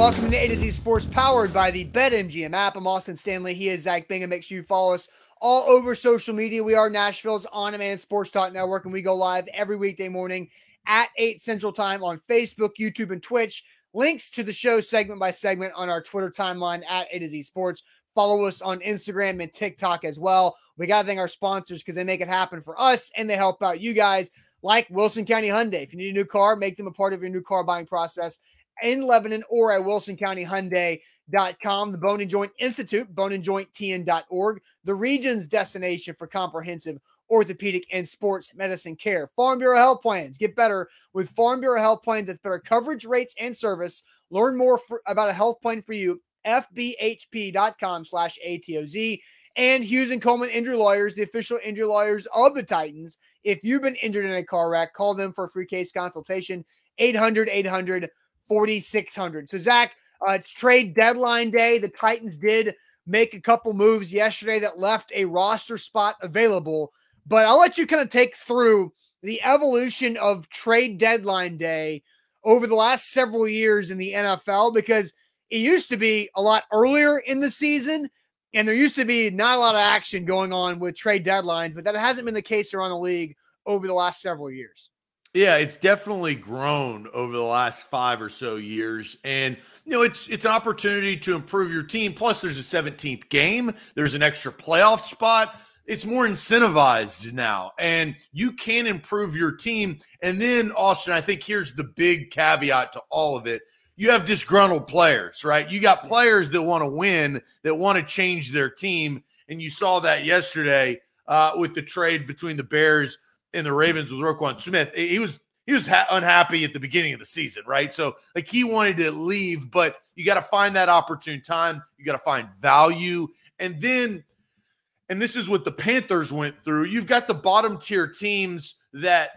Welcome to A to Z Sports powered by the BetMGM app. I'm Austin Stanley. He is Zach Bingham. Make sure you follow us all over social media. We are Nashville's on demand sports talk network, and we go live every weekday morning at 8 Central Time on Facebook, YouTube, and Twitch. Links to the show segment by segment on our Twitter timeline at A to Z Sports. Follow us on Instagram and TikTok as well. We got to thank our sponsors because they make it happen for us and they help out you guys, like Wilson County Hyundai. If you need a new car, make them a part of your new car buying process in Lebanon or at wilsoncountyhyundai.com. The Bone and Joint Institute, boneandjointtn.org, the region's destination for comprehensive orthopedic and sports medicine care. Farm Bureau Health Plans. Get better with Farm Bureau Health Plans. That's better coverage rates and service. Learn more for, about a health plan for you. FBHP.com slash ATOZ. And Hughes and Coleman Injury Lawyers, the official injury lawyers of the Titans. If you've been injured in a car wreck, call them for a free case consultation. 800 800 4600. So, Zach, uh, it's trade deadline day. The Titans did make a couple moves yesterday that left a roster spot available. But I'll let you kind of take through the evolution of trade deadline day over the last several years in the NFL because it used to be a lot earlier in the season and there used to be not a lot of action going on with trade deadlines, but that hasn't been the case around the league over the last several years. Yeah, it's definitely grown over the last five or so years, and you know it's it's an opportunity to improve your team. Plus, there's a 17th game. There's an extra playoff spot. It's more incentivized now, and you can improve your team. And then, Austin, I think here's the big caveat to all of it: you have disgruntled players, right? You got players that want to win, that want to change their team, and you saw that yesterday uh, with the trade between the Bears in the Ravens with Roquan Smith. He was he was ha- unhappy at the beginning of the season, right? So like he wanted to leave, but you got to find that opportune time. You got to find value, and then, and this is what the Panthers went through. You've got the bottom tier teams that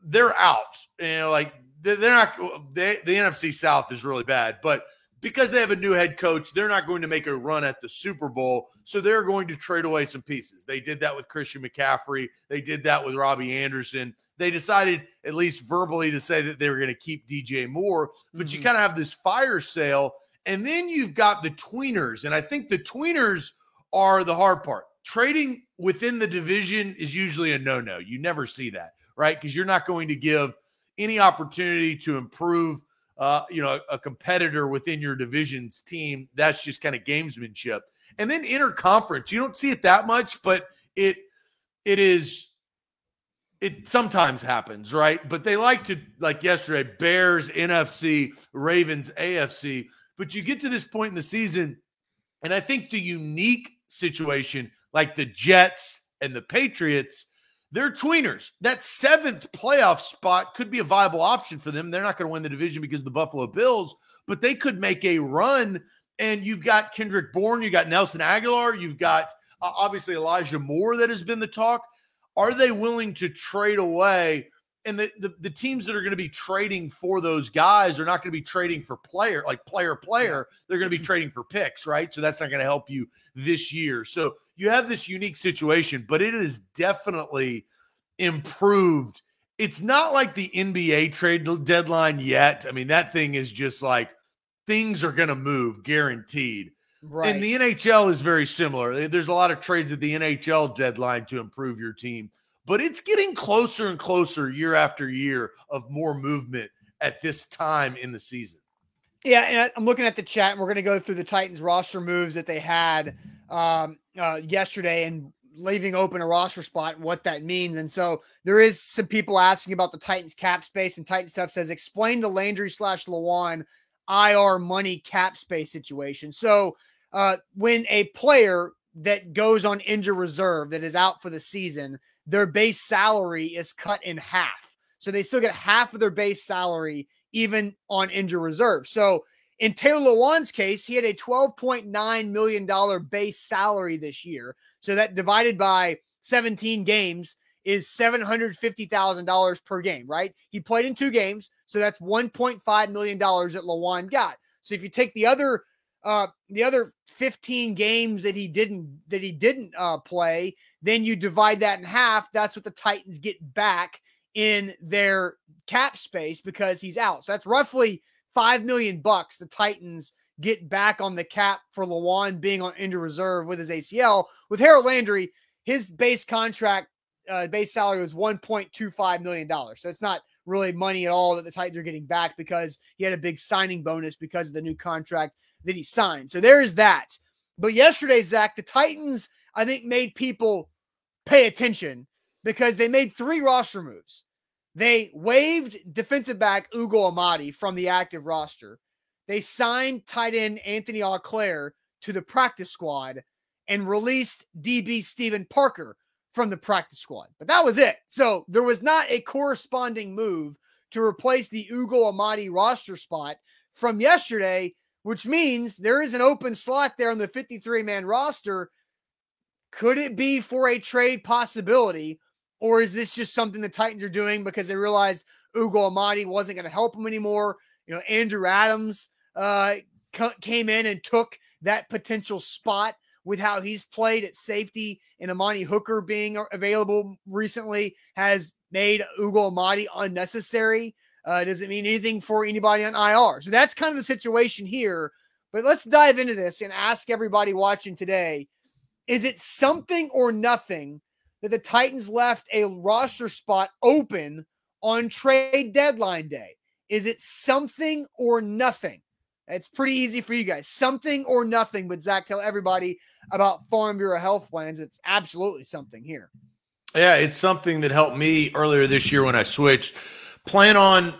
they're out. You know, like they're not. They, the NFC South is really bad, but because they have a new head coach, they're not going to make a run at the Super Bowl. So they're going to trade away some pieces. They did that with Christian McCaffrey. They did that with Robbie Anderson. They decided, at least verbally, to say that they were going to keep DJ Moore. But mm-hmm. you kind of have this fire sale. And then you've got the tweeners. And I think the tweeners are the hard part. Trading within the division is usually a no no. You never see that, right? Because you're not going to give any opportunity to improve uh, you know, a, a competitor within your division's team. That's just kind of gamesmanship. And then interconference, you don't see it that much, but it it is it sometimes happens, right? But they like to like yesterday, Bears, NFC, Ravens, AFC. But you get to this point in the season, and I think the unique situation, like the Jets and the Patriots, they're tweeners. That seventh playoff spot could be a viable option for them. They're not going to win the division because of the Buffalo Bills, but they could make a run. And you've got Kendrick Bourne, you've got Nelson Agholor, you've got uh, obviously Elijah Moore that has been the talk. Are they willing to trade away? And the, the, the teams that are going to be trading for those guys are not going to be trading for player, like player, player. They're going to be trading for picks, right? So that's not going to help you this year. So you have this unique situation, but it is definitely improved. It's not like the NBA trade deadline yet. I mean, that thing is just like things are going to move guaranteed. Right. And the NHL is very similar. There's a lot of trades at the NHL deadline to improve your team, but it's getting closer and closer year after year of more movement at this time in the season. Yeah, and I'm looking at the chat, and we're going to go through the Titans roster moves that they had um, uh, yesterday and leaving open a roster spot, and what that means. And so there is some people asking about the Titans cap space, and Titan stuff says explain the Landry slash Lewan IR money cap space situation. So uh, when a player that goes on injured reserve that is out for the season, their base salary is cut in half. So they still get half of their base salary even on injured reserve. So in Taylor Lewan's case, he had a $12.9 million base salary this year. So that divided by 17 games is $750,000 per game, right? He played in two games. So that's $1.5 million that Lewan got. So if you take the other uh, the other 15 games that he didn't that he didn't uh, play, then you divide that in half. That's what the Titans get back in their cap space because he's out. So that's roughly five million bucks the Titans get back on the cap for Lewan being on injured reserve with his ACL. With Harold Landry, his base contract uh, base salary was 1.25 million dollars. So it's not really money at all that the Titans are getting back because he had a big signing bonus because of the new contract that he signed. So there is that. But yesterday, Zach, the Titans, I think, made people pay attention because they made three roster moves. They waived defensive back Ugo Amadi from the active roster. They signed tight end Anthony Auclair to the practice squad and released DB Steven Parker from the practice squad. But that was it. So there was not a corresponding move to replace the Ugo Amadi roster spot from yesterday which means there is an open slot there on the 53 man roster. Could it be for a trade possibility? Or is this just something the Titans are doing because they realized Ugo Amadi wasn't going to help them anymore? You know, Andrew Adams uh, came in and took that potential spot with how he's played at safety and Amani Hooker being available recently has made Ugo Amadi unnecessary. Uh, doesn't mean anything for anybody on IR. So that's kind of the situation here. But let's dive into this and ask everybody watching today is it something or nothing that the Titans left a roster spot open on trade deadline day? Is it something or nothing? It's pretty easy for you guys. Something or nothing. But Zach, tell everybody about Farm Bureau health plans. It's absolutely something here. Yeah, it's something that helped me earlier this year when I switched plan on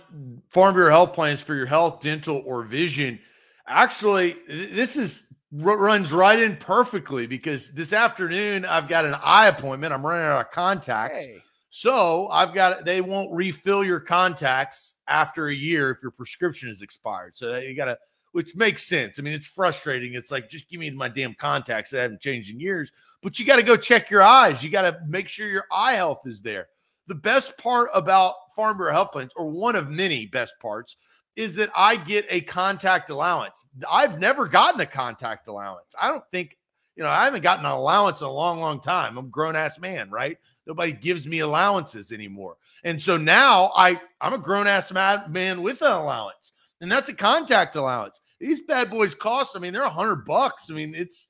Farm Bureau health plans for your health, dental, or vision. Actually, this is runs right in perfectly because this afternoon I've got an eye appointment. I'm running out of contacts. Hey. So I've got they won't refill your contacts after a year if your prescription is expired. So you got to, which makes sense. I mean, it's frustrating. It's like just give me my damn contacts that haven't changed in years. But you got to go check your eyes. You got to make sure your eye health is there. The best part about Farm Bureau Health Plans, or one of many best parts, is that I get a contact allowance. I've never gotten a contact allowance. I don't think, you know, I haven't gotten an allowance in a long, long time. I'm a grown ass man, right? Nobody gives me allowances anymore. And so now I, I'm a grown ass man with an allowance, and that's a contact allowance. These bad boys cost, I mean, they're a hundred bucks. I mean, it's,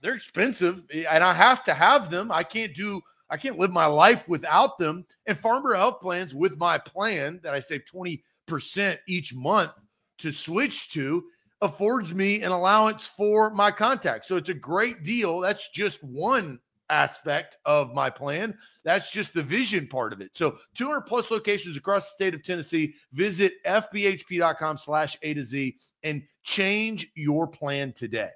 they're expensive eh, and I have to have them. I can't do I can't live my life without them. And Farm Bureau Health Plans, with my plan that I save 20% each month to switch to, affords me an allowance for my contacts. So it's a great deal. That's just one aspect of my plan. That's just the vision part of it. So 200 plus locations across the state of Tennessee. Visit fbhp.com slash A to Z and change your plan today.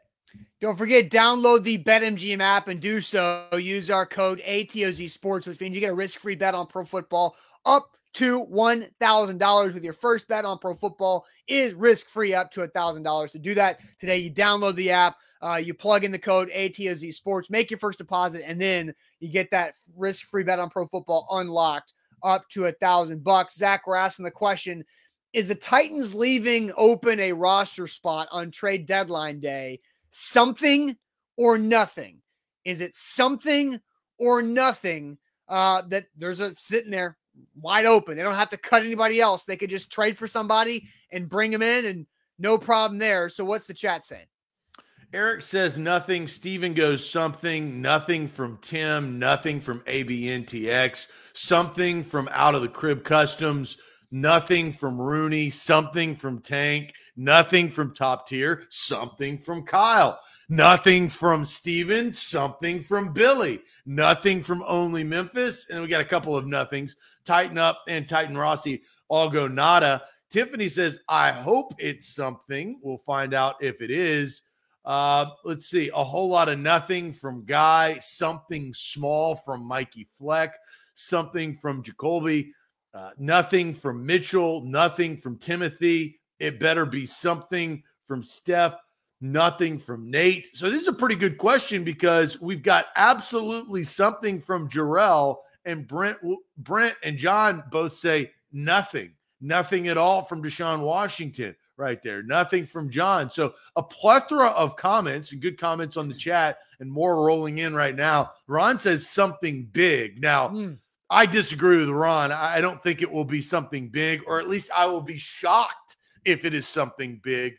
Don't forget, download the BetMGM app and do so. Use our code ATOZ Sports, which means you get a risk free bet on pro football up to $1,000 with your first bet on pro football is risk free up to $1,000. To do that today, you download the app, uh, you plug in the code ATOZ Sports, make your first deposit, and then you get that risk free bet on pro football unlocked up to a thousand bucks. Zach, we're asking the question Is the Titans leaving open a roster spot on trade deadline day? something or nothing? Is it something or nothing uh, that there's a sitting there wide open? They don't have to cut anybody else. They could just trade for somebody and bring them in, and no problem there. So, what's the chat saying? Eric says nothing. Steven goes something. Nothing from Tim. Nothing from ABNTX. Something from Out of the Crib Customs. Nothing from Rooney. Something from Tank. Nothing from top tier, something from Kyle. Nothing from Steven, something from Billy. Nothing from only Memphis. And we got a couple of nothings. Tighten up and Titan Rossi all go nada. Tiffany says, I hope it's something. We'll find out if it is. Uh, let's see. A whole lot of nothing from Guy, something small from Mikey Fleck. something from Jacoby, uh, nothing from Mitchell, nothing from Timothy. It better be something from Steph, nothing from Nate. So this is a pretty good question because we've got absolutely something from Jarrell and Brent. Brent and John both say nothing, nothing at all from Deshaun Washington right there. Nothing from John. So a plethora of comments and good comments on the chat and more rolling in right now. Ron says something big. Now, mm. I disagree with Ron. I don't think it will be something big, or at least I will be shocked if it is something big.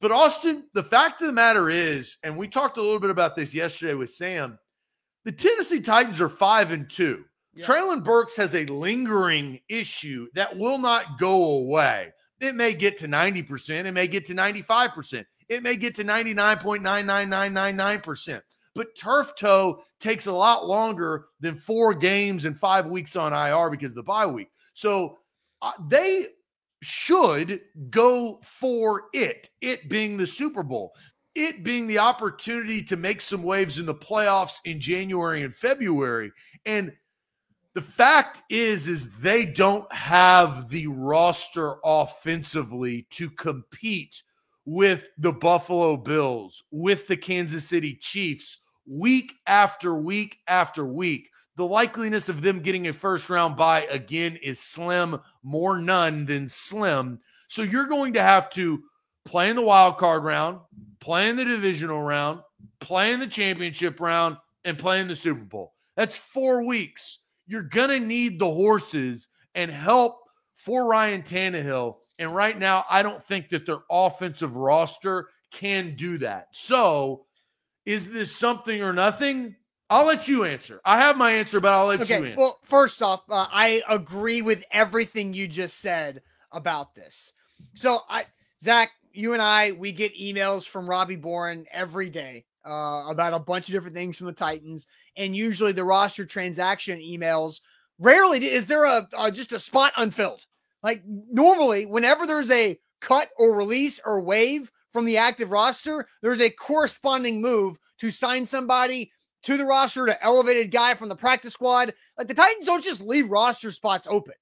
But Austin, the fact of the matter is, and we talked a little bit about this yesterday with Sam, the Tennessee Titans are five and two. Yeah. Treylon Burks has a lingering issue that will not go away. It may get to 90%. It may get to 95%. It may get to 99.99999%. But turf toe takes a lot longer than four games and five weeks on IR because of the bye week. So uh, they should go for it, it being the Super Bowl, it being the opportunity to make some waves in the playoffs in January and February. And the fact is is they don't have the roster offensively to compete with the Buffalo Bills, with the Kansas City Chiefs week after week after week. The likeliness of them getting a first round bye again is slim, more none than slim. So you're going to have to play in the wild card round, play in the divisional round, play in the championship round, and play in the Super Bowl. That's four weeks you're going to need the horses and help for Ryan Tannehill. And right now, I don't think that their offensive roster can do that. So, is this something or nothing? I'll let you answer. I have my answer, but I'll let okay, you answer. Well, first off, uh, I agree with everything you just said about this. So, I, Zach, you and I, we get emails from Robbie Bohren every day uh, about a bunch of different things from the Titans, and usually the roster transaction emails. Rarely is there a, a just a spot unfilled. Like normally, whenever there's a cut or release or wave from the active roster, there's a corresponding move to sign somebody to the roster, to elevated guy from the practice squad. Like the Titans don't just leave roster spots open.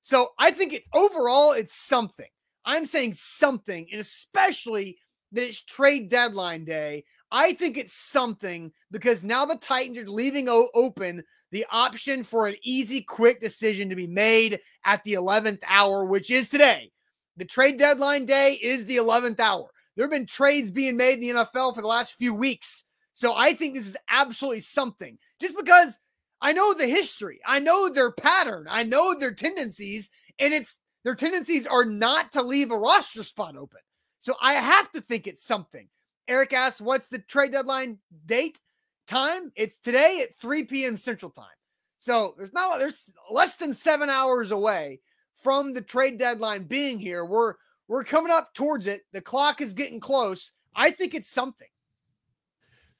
So I think it's overall it's something. I'm saying something, and especially that it's trade deadline day I think it's something because now the Titans are leaving open the option for an easy, quick decision to be made at the 11th hour, which is today. The trade deadline day is the 11th hour. There have been trades being made in the NFL for the last few weeks. So I think this is absolutely something just because I know the history, I know their pattern, I know their tendencies, and it's their tendencies are not to leave a roster spot open. So I have to think it's something. Eric asks, what's the trade deadline date time? It's today at 3 p.m. Central Time. So there's not there's less than seven hours away from the trade deadline being here. We're we're coming up towards it. The clock is getting close. I think it's something.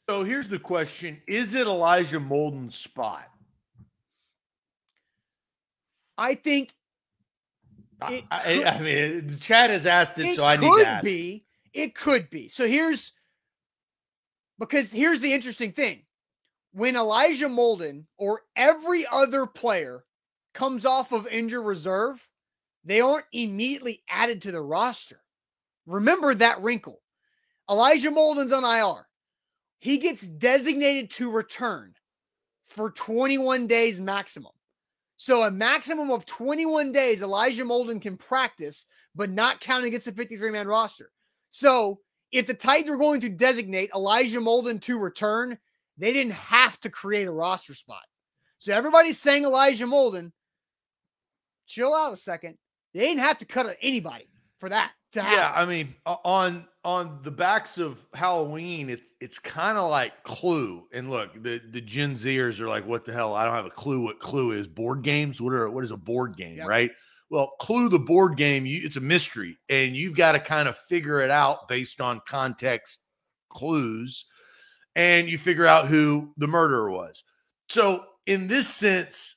So here's the question: Is it Elijah Molden's spot? I think. I, I, I, mean, the chat has asked it, it so I need to ask. be. It could be. So here's because here's the interesting thing. When Elijah Molden or every other player comes off of injured reserve, they aren't immediately added to the roster. Remember that wrinkle. Elijah Molden's on IR. He gets designated to return for 21 days maximum. So a maximum of 21 days Elijah Molden can practice, but not counting against the 53 man roster. So if the Titans were going to designate Elijah Molden to return, they didn't have to create a roster spot. So everybody's saying Elijah Molden. Chill out a second. They didn't have to cut anybody for that. To happen. Yeah, I mean, on on the backs of Halloween, it's it's kind of like Clue. And look, the the Gen Zers are like, "What the hell? I don't have a clue what Clue is." Board games. What are what is a board game, yep. right? Well, Clue the board game, you, it's a mystery, and you've got to kind of figure it out based on context clues, and you figure out who the murderer was. So, in this sense,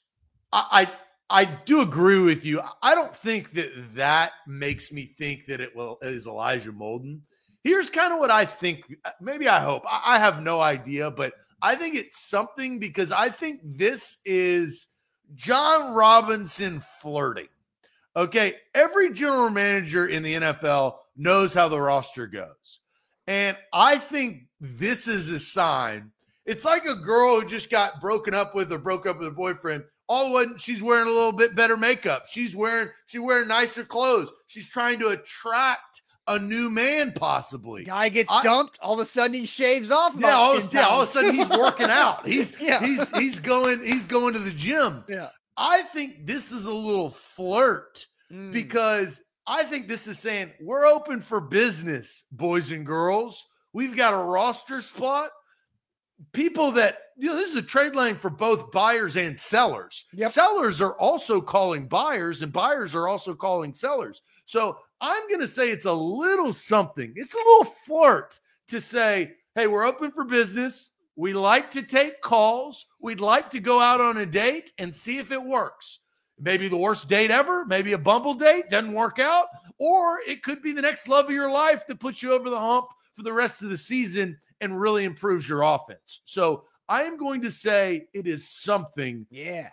I, I I do agree with you. I don't think that that makes me think that it will is Elijah Molden. Here's kind of what I think. Uh, maybe I hope. I, I have no idea, but I think it's something because I think this is Jon Robinson flirting. Okay, every general manager in the NFL knows how the roster goes. And I think this is a sign. It's like a girl who just got broken up with or broke up with her boyfriend. All of a sudden, she's wearing a little bit better makeup. She's wearing she's wearing nicer clothes. She's trying to attract a new man, possibly. Guy gets I, dumped. All of a sudden, he shaves off. Yeah, all, of, yeah, all of a sudden he's working out. He's yeah. he's he's going he's going to the gym. Yeah. I think this is a little flirt mm. because I think this is saying we're open for business, boys and girls. We've got a roster spot. People that you know, this is a trade line for both buyers and sellers. Yep. Sellers are also calling buyers, and buyers are also calling sellers. So I'm going to say it's a little something. It's a little flirt to say, hey, we're open for business. We like to take calls. We'd like to go out on a date and see if it works maybe the worst date ever, maybe a bumble date doesn't work out, or it could be the next love of your life that puts you over the hump for the rest of the season and really improves your offense. So I am going to say it is something. Yeah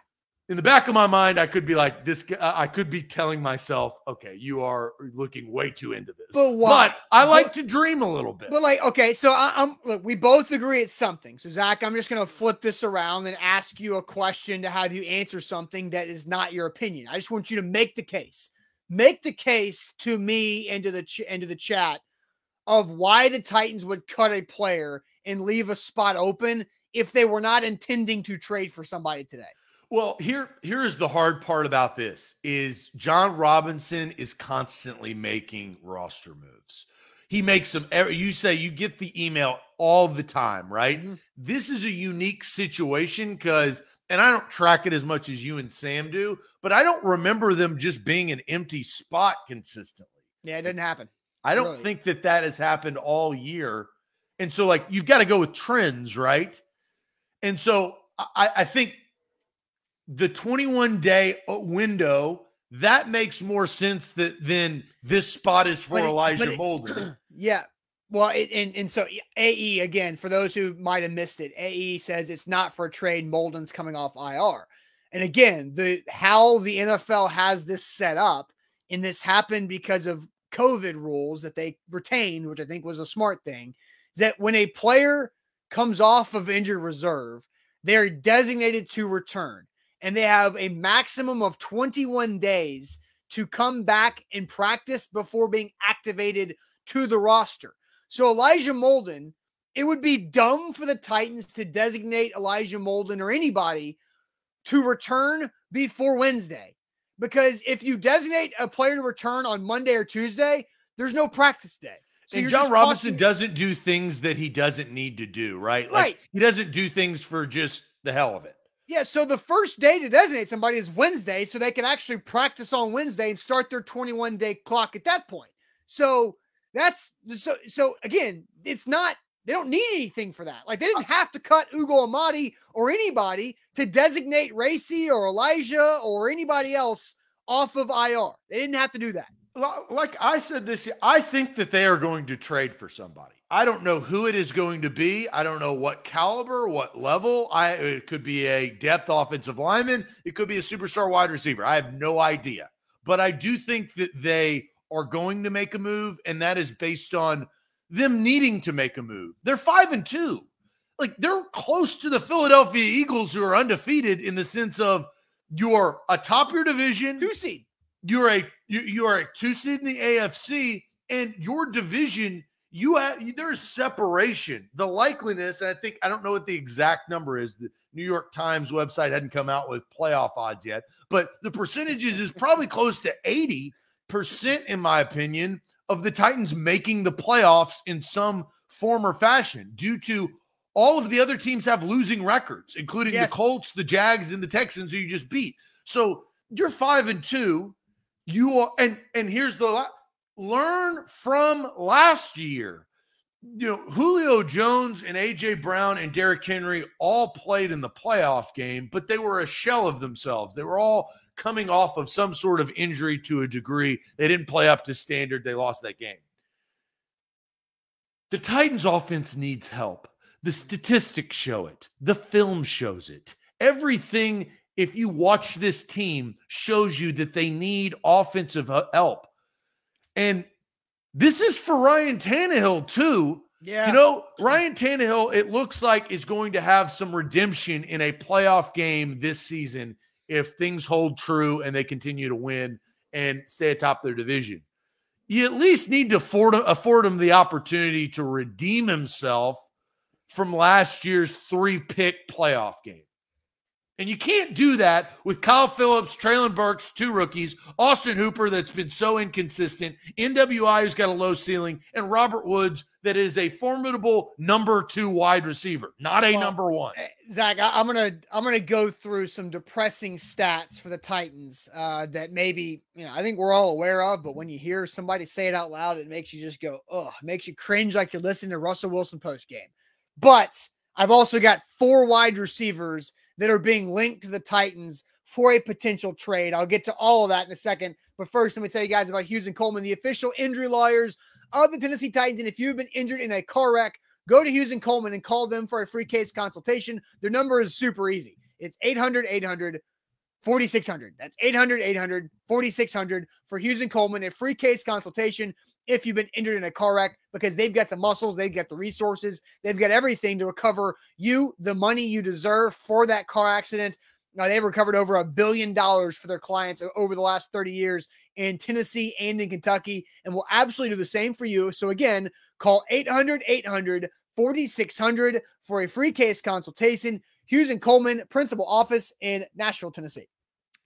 in the back of my mind, I could be like this. I could be telling myself, "Okay, you are looking way too into this." But why? But I like but, to dream a little bit. But like, okay, so I, am look. We both agree it's something. So Zach, I'm just gonna flip this around and ask you a question to have you answer something that is not your opinion. I just want you to make the case. Make the case to me and to the ch- and to the chat of why the Titans would cut a player and leave a spot open if they were not intending to trade for somebody today. Well, here here is the hard part about this is Jon Robinson is constantly making roster moves. He makes them you say you get the email all the time, right? Mm-hmm. This is a unique situation cuz and I don't track it as much as you and Sam do, but I don't remember them just being an empty spot consistently. Yeah, it didn't happen. I don't really. think that that has happened all year. And so like you've got to go with trends, right? And so I, I think the 21 day window that makes more sense that than this spot is for but Elijah it, Molden. yeah. Well, it, and and so AE again for those who might have missed it, AE says it's not for a trade. Molden's coming off IR, and again, the how the NFL has this set up, and this happened because of COVID rules that they retained, which I think was a smart thing. Is that when a player comes off of injured reserve, they're designated to return and they have a maximum of 21 days to come back and practice before being activated to the roster. So Elijah Molden, it would be dumb for the Titans to designate Elijah Molden or anybody to return before Wednesday. Because if you designate a player to return on Monday or Tuesday, there's no practice day. So and Jon Robinson costing- doesn't do things that he doesn't need to do, right? Like right. he doesn't do things for just the hell of it. Yeah, so the first day to designate somebody is Wednesday, so they can actually practice on Wednesday and start their 21 day clock at that point. So that's so so again, it's not they don't need anything for that. Like they didn't uh, have to cut Ugo Amadi or anybody to designate Racey or Elijah or anybody else off of IR. They didn't have to do that. Like I said this, I think that they are going to trade for somebody. I don't know who it is going to be. I don't know what caliber, what level. I it could be a depth offensive lineman. It could be a superstar wide receiver. I have no idea. But I do think that they are going to make a move, and that is based on them needing to make a move. They're five and two. Like they're close to the Philadelphia Eagles, who are undefeated in the sense of you're atop your division, two seed. You're a you, you are a two seed in the AFC, and your division you have there's separation. The likeliness, and I think I don't know what the exact number is. The New York Times website hadn't come out with playoff odds yet, but the percentages is probably close to 80% in my opinion of the Titans making the playoffs in some form or fashion due to all of the other teams have losing records, including yes. the Colts, the Jags, and the Texans who you just beat. So you're five and two. You are, and and here's the learn from last year. You know, Julio Jones and AJ Brown and Derrick Henry all played in the playoff game, but they were a shell of themselves. They were all coming off of some sort of injury to a degree. They didn't play up to standard. They lost that game. The Titans offense needs help. The statistics show it. The film shows it. Everything if you watch this team, shows you that they need offensive help. And this is for Ryan Tannehill, too. Yeah. You know, Ryan Tannehill, it looks like is going to have some redemption in a playoff game this season if things hold true and they continue to win and stay atop their division. You at least need to afford, afford him the opportunity to redeem himself from last year's three pick playoff game. And you can't do that with Kyle Philips, Treylon Burks, two rookies, Austin Hooper, that's been so inconsistent, NWI, who's got a low ceiling, and Robert Woods, that is a formidable number two wide receiver, not a well, number one. Eh, Zach, I, am gonna I'm gonna go through some depressing stats for the Titans uh, that maybe you know I think we're all aware of, but when you hear somebody say it out loud, it makes you just go, oh, makes you cringe like you're listening to Russell Wilson post game. But I've also got four wide receivers that are being linked to the Titans for a potential trade. I'll get to all of that in a second. But first, let me tell you guys about Hughes and Coleman, the official injury lawyers of the Tennessee Titans. And if you've been injured in a car wreck, go to Hughes and Coleman and call them for a free case consultation. Their number is super easy. It's 800 800 4600. That's 800 800 4600 for Hughes and Coleman, a free case consultation if you've been injured in a car wreck because they've got the muscles, they've got the resources, they've got everything to recover you the money you deserve for that car accident. Now, they've recovered over a billion dollars for their clients over the last 30 years in Tennessee and in Kentucky, and will absolutely do the same for you. So, again, call 800 800 4600 for a free case consultation. Hughes and Coleman, principal office in Nashville, Tennessee.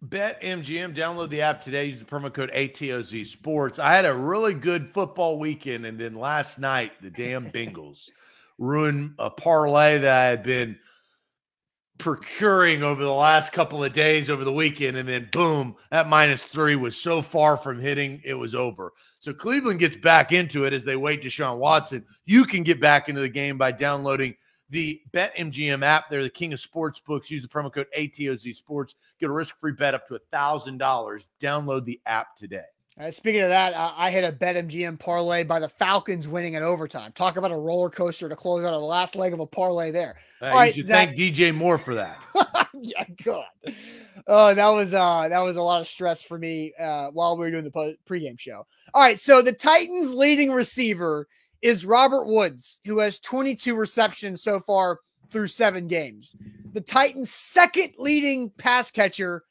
Bet MGM, download the app today. Use the promo code ATOZ Sports. I had a really good football weekend, and then last night the damn Bengals ruined a parlay that I had been procuring over the last couple of days over the weekend, and then boom, that minus three was so far from hitting, it was over. So Cleveland gets back into it as they wait Deshaun Watson. You can get back into the game by downloading the BetMGM app. They're the king of sports books. Use the promo code ATOZ Sports. Get a risk free bet up to $1,000. Download the app today. Uh, speaking of that, uh, I hit a BetMGM parlay by the Falcons winning in overtime. Talk about a roller coaster to close out of the last leg of a parlay there. Uh, All right, you should Zach. thank DJ Moore for that. yeah, God. Oh, that was uh that was a lot of stress for me uh while we were doing the po- pregame show. All right, so the Titans leading receiver is Robert Woods, who has 22 receptions so far through seven games. The Titans' second leading pass catcher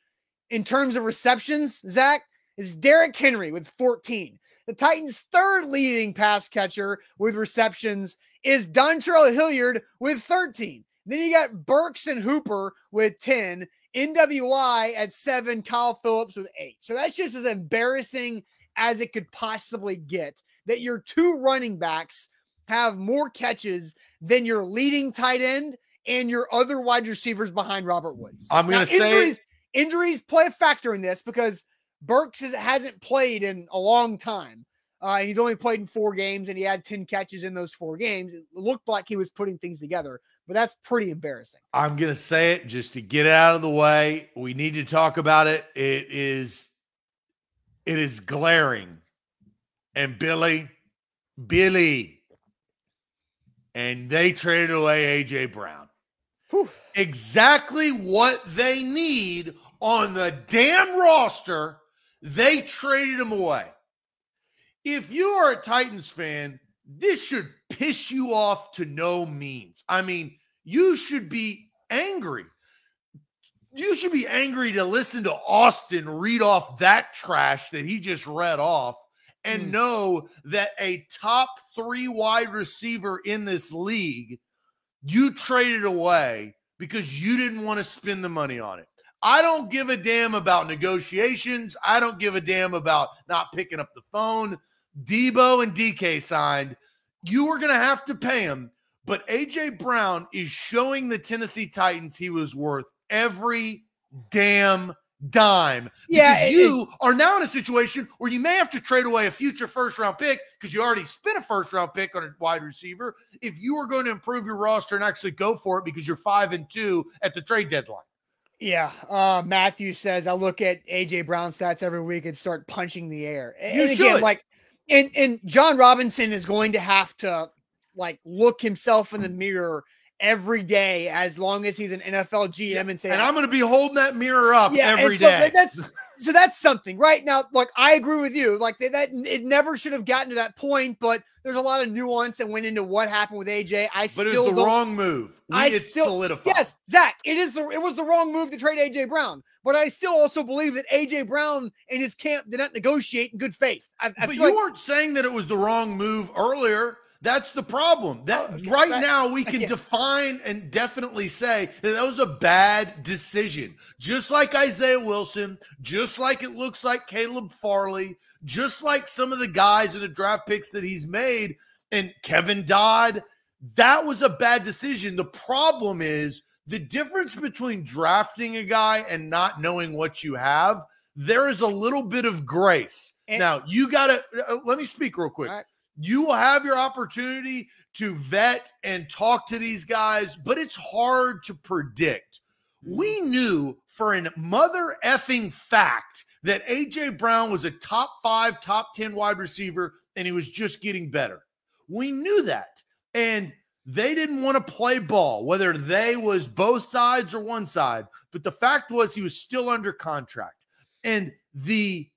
in terms of receptions, Zach, is Derrick Henry with 14. The Titans' third leading pass catcher with receptions is Dontrell Hilliard with 13. Then you got Burks and Hooper with 10, NWI at seven, Kyle Philips with eight. So that's just as embarrassing as it could possibly get that your two running backs have more catches than your leading tight end and your other wide receivers behind Robert Woods. I'm going to say injuries, injuries play a factor in this because Burks hasn't played in a long time. Uh, and he's only played in four games and he had 10 catches in those four games. It looked like he was putting things together, but that's pretty embarrassing. I'm going to say it just to get it out of the way. We need to talk about it. It is it is glaring and Billy, Billy, and they traded away AJ Brown. Whew. Exactly what they need on the damn roster. They traded him away. If you are a Titans fan, this should piss you off to no means. I mean, you should be angry. You should be angry to listen to Austin read off that trash that he just read off and mm. know that a top three wide receiver in this league, you traded away because you didn't want to spend the money on it. I don't give a damn about negotiations. I don't give a damn about not picking up the phone. Deebo and DK signed. You were going to have to pay him. But AJ Brown is showing the Tennessee Titans he was worth every damn dime. Yeah, because you it, are now in a situation where you may have to trade away a future first round pick because you already spent a first round pick on a wide receiver. If you are going to improve your roster and actually go for it because you're five and two at the trade deadline. Yeah. Uh, Matthew says I look at AJ Brown stats every week and start punching the air. And you again, should. like and and Jon Robinson is going to have to like look himself in the mirror every day as long as he's an NFL GM and say, and I'm going to be holding that mirror up Yeah, every so day. that's so that's something right now. Look, I agree with you. Like that, that it never should have gotten to that point, but there's a lot of nuance that went into what happened with AJ. I but still it was the wrong move. We, I still- solidified. Yes, Zach, it is the it was the wrong move to trade AJ Brown, but I still also believe that AJ Brown and his camp did not negotiate in good faith. I, I but you like- weren't saying that it was the wrong move earlier. That's the problem. That Oh, okay. right That- now we can yeah. define and definitely say that that was a bad decision. Just like Isaiah Wilson, just like it looks like Caleb Farley, just like some of the guys in the draft picks that he's made, and Kevin Dodd. That was a bad decision. The problem is the difference between drafting a guy and not knowing what you have. There is a little bit of grace. And- now you got to uh, let me speak real quick. Right. You will have your opportunity to vet and talk to these guys, but it's hard to predict. We mm-hmm. knew for an mother effing fact that AJ Brown was a top five, top 10 wide receiver, and he was just getting better. We knew that. And they didn't want to play ball, whether they was both sides or one side. But the fact was he was still under contract. And the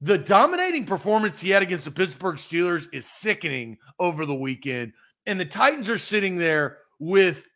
the dominating performance he had against the Pittsburgh Steelers is sickening over the weekend. And the Titans are sitting there with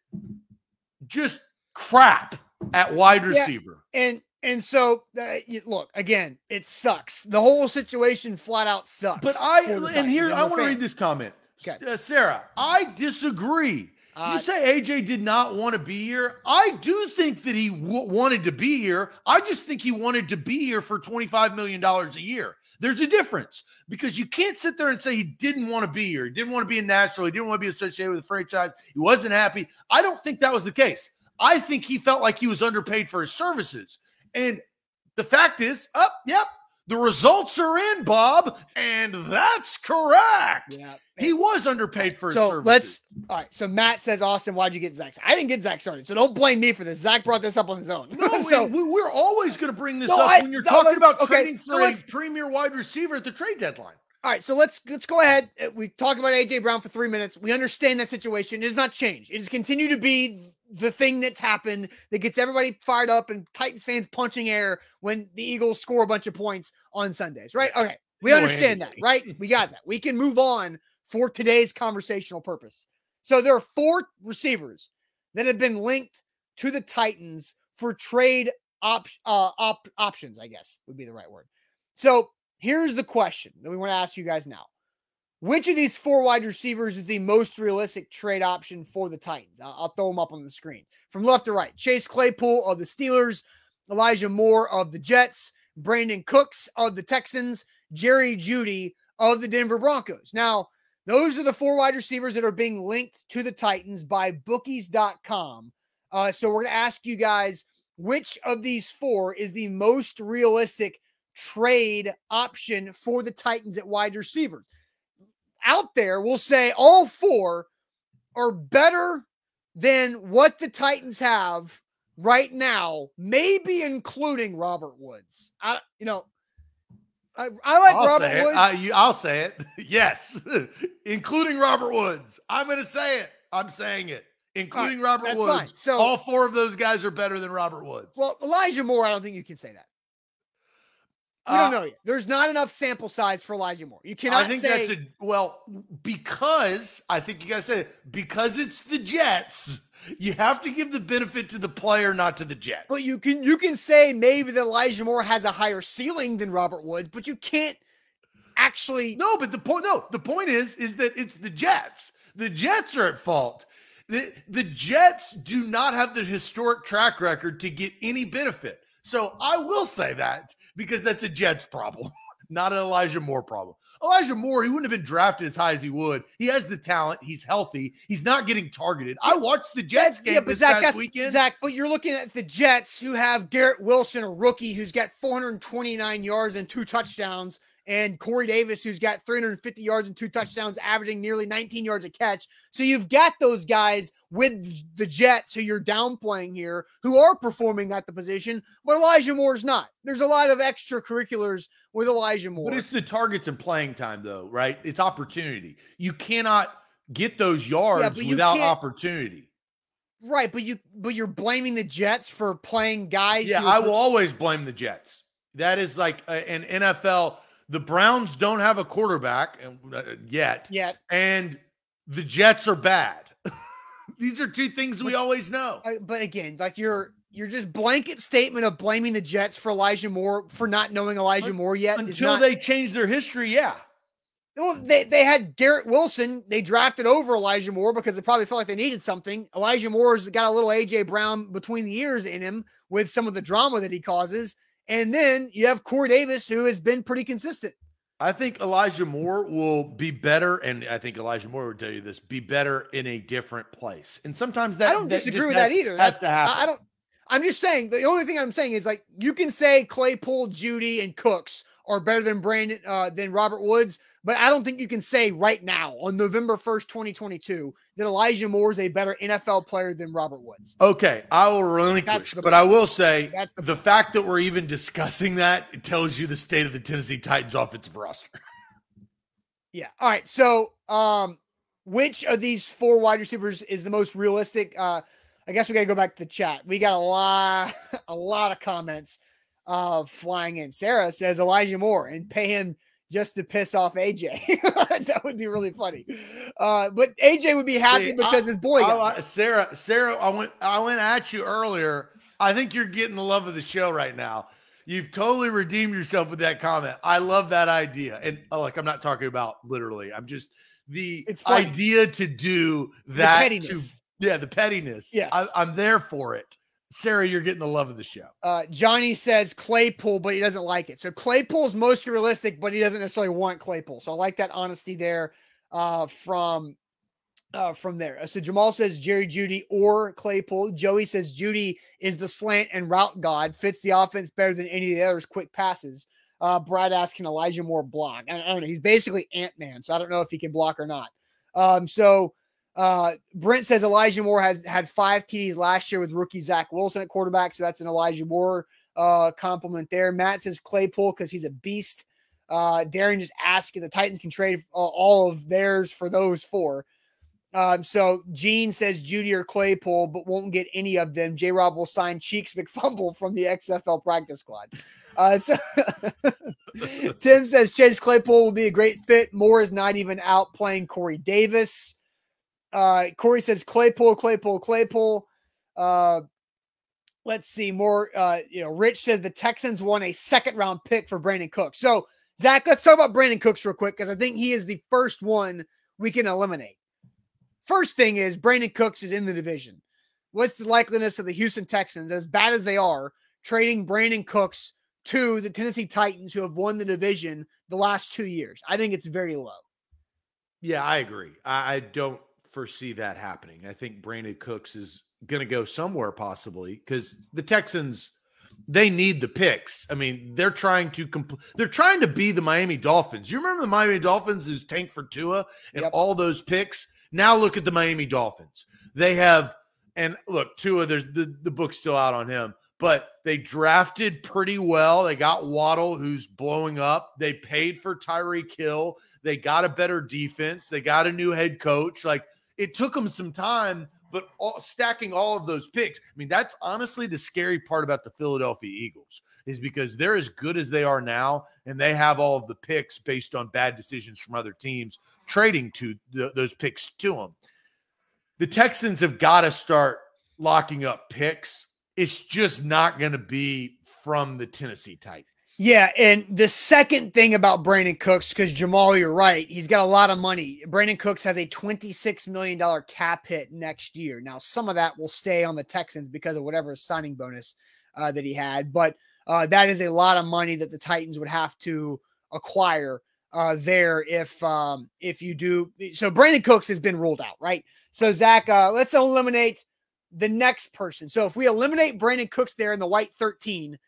just crap at wide Yeah. receiver. and and so uh, look again, it sucks. The whole situation flat out sucks. But I and here I want to read this comment. Okay. Uh, Sarah, I disagree. Uh, you say AJ did not want to be here. I do think that he w- wanted to be here. I just think he wanted to be here for $25 million a year. There's a difference because you can't sit there and say he didn't want to be here. He didn't want to be in Nashville. He didn't want to be associated with the franchise. He wasn't happy. I don't think that was the case. I think he felt like he was underpaid for his services. And the fact is, up, yep, the results are in, Bob, and that's correct. yeah. He was underpaid for his So services. let's all right. So Matt says, Austin, why'd you get Zach? I didn't get Zach started, so don't blame me for this. Zach brought this up on his own. No, so we, we're always going to bring this No, up I- when you're no, talking about okay, trading so for a let's- premier wide receiver at the trade deadline. all right, so let's let's go ahead. Uh, We talked about AJ Brown for three minutes. We understand that situation. It has not changed. It has continued to be the thing that's happened that gets everybody fired up and Titans fans punching air when the Eagles score a bunch of points on Sundays, right? Okay. We understand that, right? We got that. We can move on for today's conversational purpose. So there are four receivers that have been linked to the Titans for trade op- uh, op- options, I guess would be the right word. So here's the question that we want to ask you guys now. Which of these four wide receivers is the most realistic trade option for the Titans? I'll, throw them up on the screen from left to right. Chase Claypool of the Steelers, Elijah Moore of the Jets, Brandin Cooks of the Texans, Jerry Jeudy of the Denver Broncos. Now, those are the four wide receivers that are being linked to the Titans by bookies.com. Uh, so we're going to ask you guys which of these four is the most realistic trade option for the Titans at wide receiver. Out there, we'll say all four are better than what the Titans have right now, maybe including Robert Woods. I, you know, I, I like I'll Robert. Woods. I, you, I'll say it. yes, including Robert Woods. I'm going to say it. I'm saying it, including Robert Woods. fine. So- all four of those guys are better than Robert Woods. well, Elijah Moore, I don't think you can say that. We Uh, don't know yet. There's not enough sample size for Elijah Moore. You cannot I think say that's a well because I think you guys said it because it's the Jets. You have to give the benefit to the player, not to the Jets. But you can you can say maybe that Elijah Moore has a higher ceiling than Robert Woods, but you can't actually. No, but the point no, the point is is that it's the Jets. The Jets are at fault. The the Jets do not have the historic track record to get any benefit. So I will say that because that's a Jets problem, not an Elijah Moore problem. Elijah Moore, he wouldn't have been drafted as high as he would. He has the talent. He's healthy. He's not getting targeted. I watched the Jets game yeah, but this Zach, past weekend. Zach, but you're looking at the Jets who have Garrett Wilson, a rookie who's got 429 yards and two touchdowns, and Corey Davis, who's got 350 yards and two touchdowns, averaging nearly 19 yards a catch. So you've got those guys with the Jets who you're downplaying here, who are performing at the position, but Elijah Moore's not. There's a lot of extracurriculars with Elijah Moore. But it's the targets and playing time, though, right? It's opportunity. You cannot get those yards you without opportunity. Right, but you but you're blaming the Jets for playing guys. Yeah, I will always blame the Jets. That is like an NFL. The Browns don't have a quarterback uh, yet. Yet. And the Jets are bad. These are two things we always know. But again, like you're you're just blanket statement of blaming the Jets for Elijah Moore for not knowing Elijah Moore yet. Until not, they change their history, yeah. Well, they, they had Garrett Wilson. They drafted over Elijah Moore because they probably felt like they needed something. Elijah Moore's got a little AJ Brown between the ears in him with some of the drama that he causes. And then you have Corey Davis, who has been pretty consistent. I think Elijah Moore will be better, and I think Elijah Moore would tell you this: be better in a different place. And sometimes that I don't that disagree with has, that either. That's, to happen. I, I don't. I'm just saying the only thing I'm saying is like you can say Claypool, Jeudy, and Cooks are better than Brandin uh, than Robert Woods, but I don't think you can say right now on November 1st, 2022, that Elijah Moore is a better NFL player than Robert Woods. Okay, I will relinquish, but I will say That's the, the fact that we're even discussing that it tells you the state of the Tennessee Titans offensive roster. Yeah. All right. So, um, which of these four wide receivers is the most realistic? Uh, I guess we got to go back to the chat. We got a lot, a lot of comments uh, flying in. Sarah says Elijah Moore and pay him just to piss off AJ. that would be really funny. Uh, but AJ would be happy See, because I, his boy. I, Sarah, Sarah, I went, I went at you earlier. I think you're getting the love of the show right now. You've totally redeemed yourself with that comment. I love that idea. And oh, like, I'm not talking about literally. I'm just the idea to do that. To, yeah, the pettiness. Yes, I, I'm there for it. Sarah, you're getting the love of the show. Uh, Johnny says Claypool, but he doesn't like it. So Claypool's most realistic, but he doesn't necessarily want Claypool. So I like that honesty there uh, from uh, from there. So Jamal says Jerry Jeudy or Claypool. Joey says Jeudy is the slant and route god, fits the offense better than any of the others' quick passes. Uh, Brad can Elijah Moore block. I, I don't know. He's basically Ant Man, so I don't know if he can block or not. Um, so uh, Brent says Elijah Moore has had five TDs last year with rookie Zach Wilson at quarterback. So that's an Elijah Moore uh, compliment there. Matt says Claypool because he's a beast. Uh, Darren just asked if the Titans can trade uh, all of theirs for those four. Um, so Gene says Jeudy or Claypool, but won't get any of them. J Rob will sign Cheeks McFumble from the XFL practice squad. Uh, so Tim says Chase Claypool will be a great fit. Moore is not even out playing Corey Davis. Uh, Corey says Claypool, Claypool, Claypool. Uh, let's see more. Uh, you know, Rich says the Texans won a second round pick for Brandin Cooks. So, Zach, let's talk about Brandin Cooks real quick because I think he is the first one we can eliminate. First thing is Brandin Cooks is in the division. What's the likeliness of the Houston Texans, as bad as they are, trading Brandin Cooks to the Tennessee Titans, who have won the division the last two years? I think it's very low. Yeah, I agree. I, I don't foresee that happening. I think Brandin Cooks is going to go somewhere possibly because the Texans they need the picks. I mean, they're trying to compl- they're trying to be the Miami Dolphins. You remember the Miami Dolphins who's tank for Tua and yep. all those picks? Now look at the Miami Dolphins. They have and look, Tua, there's the, the book's still out on him, but they drafted pretty well. They got Waddle, who's blowing up. They paid for Tyreek Hill. They got a better defense. They got a new head coach. Like it took them some time, but all, stacking all of those picks. I mean, that's honestly the scary part about the Philadelphia Eagles is because they're as good as they are now, and they have all of the picks based on bad decisions from other teams trading to those picks to them. The Texans have got to start locking up picks. It's just not going to be from the Tennessee Titans. Yeah, and the second thing about Brandin Cooks, because Jamal, you're right, he's got a lot of money. Brandin Cooks has a $26 million cap hit next year. Now, some of that will stay on the Texans because of whatever signing bonus uh, that he had, but uh, that is a lot of money that the Titans would have to acquire uh, there if um, if you do. So Brandin Cooks has been ruled out, right? So Zach, uh, let's eliminate the next person. So if we eliminate Brandin Cooks there in the white 13,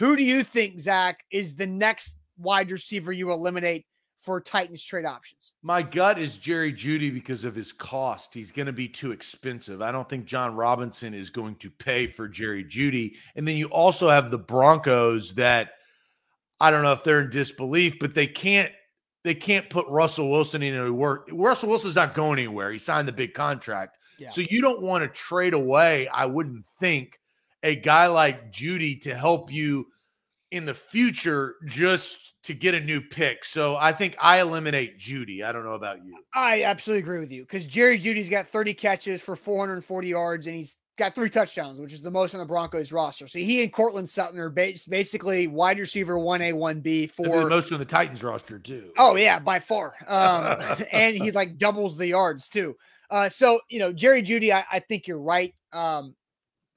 who do you think, Zach, is the next wide receiver you eliminate for Titans trade options? My gut is Jerry Jeudy because of his cost. He's going to be too expensive. I don't think Jon Robinson is going to pay for Jerry Jeudy. And then you also have the Broncos that I don't know if they're in disbelief, but they can't they can't put Russell Wilson in any work. Russell Wilson's not going anywhere. He signed the big contract. Yeah. So you don't want to trade away, I wouldn't think, a guy like Jeudy to help you in the future just to get a new pick. So I think I eliminate Jeudy. I don't know about you. I absolutely agree with you because Jerry Jeudy's got 30 catches for 440 yards and he's got three touchdowns, which is the most on the Broncos roster. So he and Courtland Sutton are basically wide receiver 1A, 1B for most on the Titans roster, too. Oh, yeah, by far. Um, and he like doubles the yards, too. Uh, so, you know, Jerry Jeudy, I, I think you're right. Um,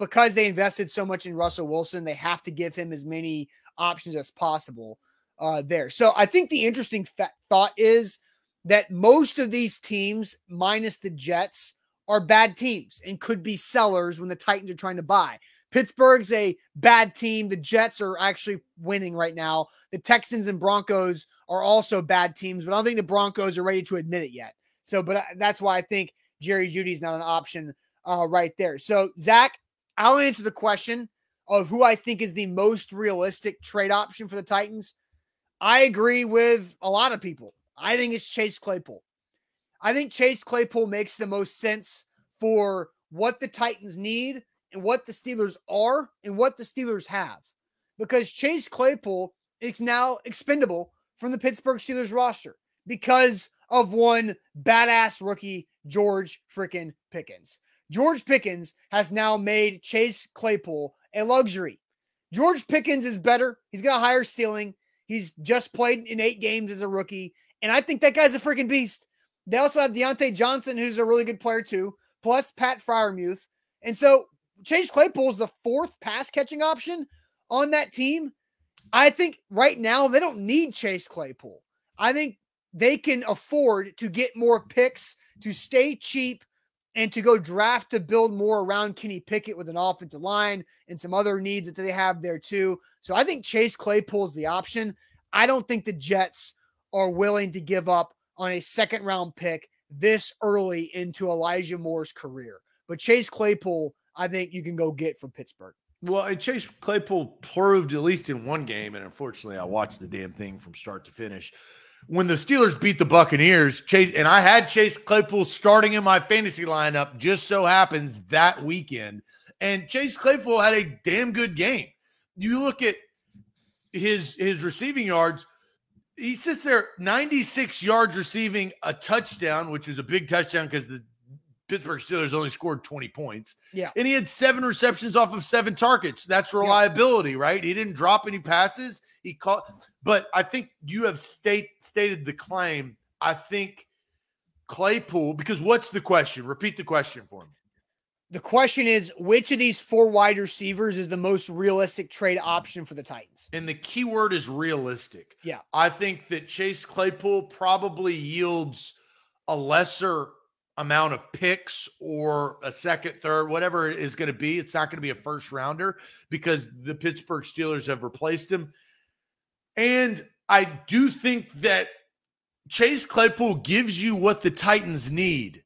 because they invested so much in Russell Wilson, they have to give him as many options as possible uh, there. So I think the interesting fa- thought is that most of these teams, minus the Jets, are bad teams and could be sellers when the Titans are trying to buy. Pittsburgh's a bad team. The Jets are actually winning right now. The Texans and Broncos are also bad teams, but I don't think the Broncos are ready to admit it yet. So, but uh, that's why I think Jerry Jeudy's not an option uh, right there. So, Zach, I'll answer the question of who I think is the most realistic trade option for the Titans. I agree with a lot of people. I think it's Chase Claypool. I think Chase Claypool makes the most sense for what the Titans need and what the Steelers are and what the Steelers have. Because Chase Claypool is now expendable from the Pittsburgh Steelers roster because of one badass rookie, George freaking Pickens. George Pickens has now made Chase Claypool a luxury. George Pickens is better. He's got a higher ceiling. He's just played in eight games as a rookie. And I think that guy's a freaking beast. They also have Diontae Johnson, who's a really good player too, plus Pat Freiermuth. And so Chase Claypool is the fourth pass catching option on that team. I think right now they don't need Chase Claypool. I think they can afford to get more picks, to stay cheap, and to go draft to build more around Kenny Pickett with an offensive line and some other needs that they have there too. So I think Chase Claypool is the option. I don't think the Jets are willing to give up on a second round pick this early into Elijah Moore's career. But Chase Claypool, I think you can go get from Pittsburgh. Well, Chase Claypool proved at least in one game, and unfortunately, I watched the damn thing from start to finish. When the Steelers beat the Buccaneers, Chase and I had Chase Claypool starting in my fantasy lineup. Just so happens that weekend, and Chase Claypool had a damn good game. You look at his his receiving yards he sits there 96 yards receiving a touchdown, which is a big touchdown because the Pittsburgh Steelers only scored 20 points. Yeah. And he had seven receptions off of seven targets. That's reliability, yeah. right? He didn't drop any passes. He caught, but I think you have state stated the claim. I think Claypool, because what's the question? Repeat the question for me. The question is which of these four wide receivers is the most realistic trade option for the Titans? And the key word is realistic. Yeah. I think that Chase Claypool probably yields a lesser amount of picks or a second, third, whatever it is going to be. It's not going to be a first rounder because the Pittsburgh Steelers have replaced him. And I do think that Chase Claypool gives you what the Titans need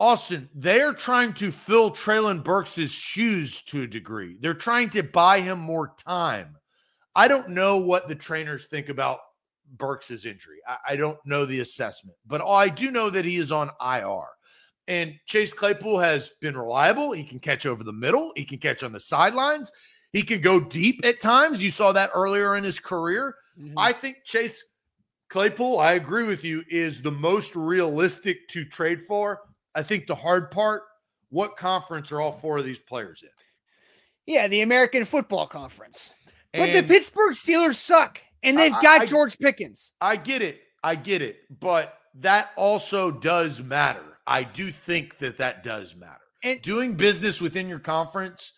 Austin, they're trying to fill Treylon Burks' shoes to a degree. They're trying to buy him more time. I don't know what the trainers think about Burks' injury. I, I don't know the assessment, but I do know that he is on IR. And Chase Claypool has been reliable. He can catch over the middle, he can catch on the sidelines, he can go deep at times. You saw that earlier in his career. Mm-hmm. I think Chase Claypool, I agree with you, is the most realistic to trade for. I think the hard part, what conference are all four of these players in? Yeah, the American Football Conference. And but the Pittsburgh Steelers suck, and they've got I, George Pickens. I get it. I get it. But that also does matter. I do think that that does matter. And doing business within your conference,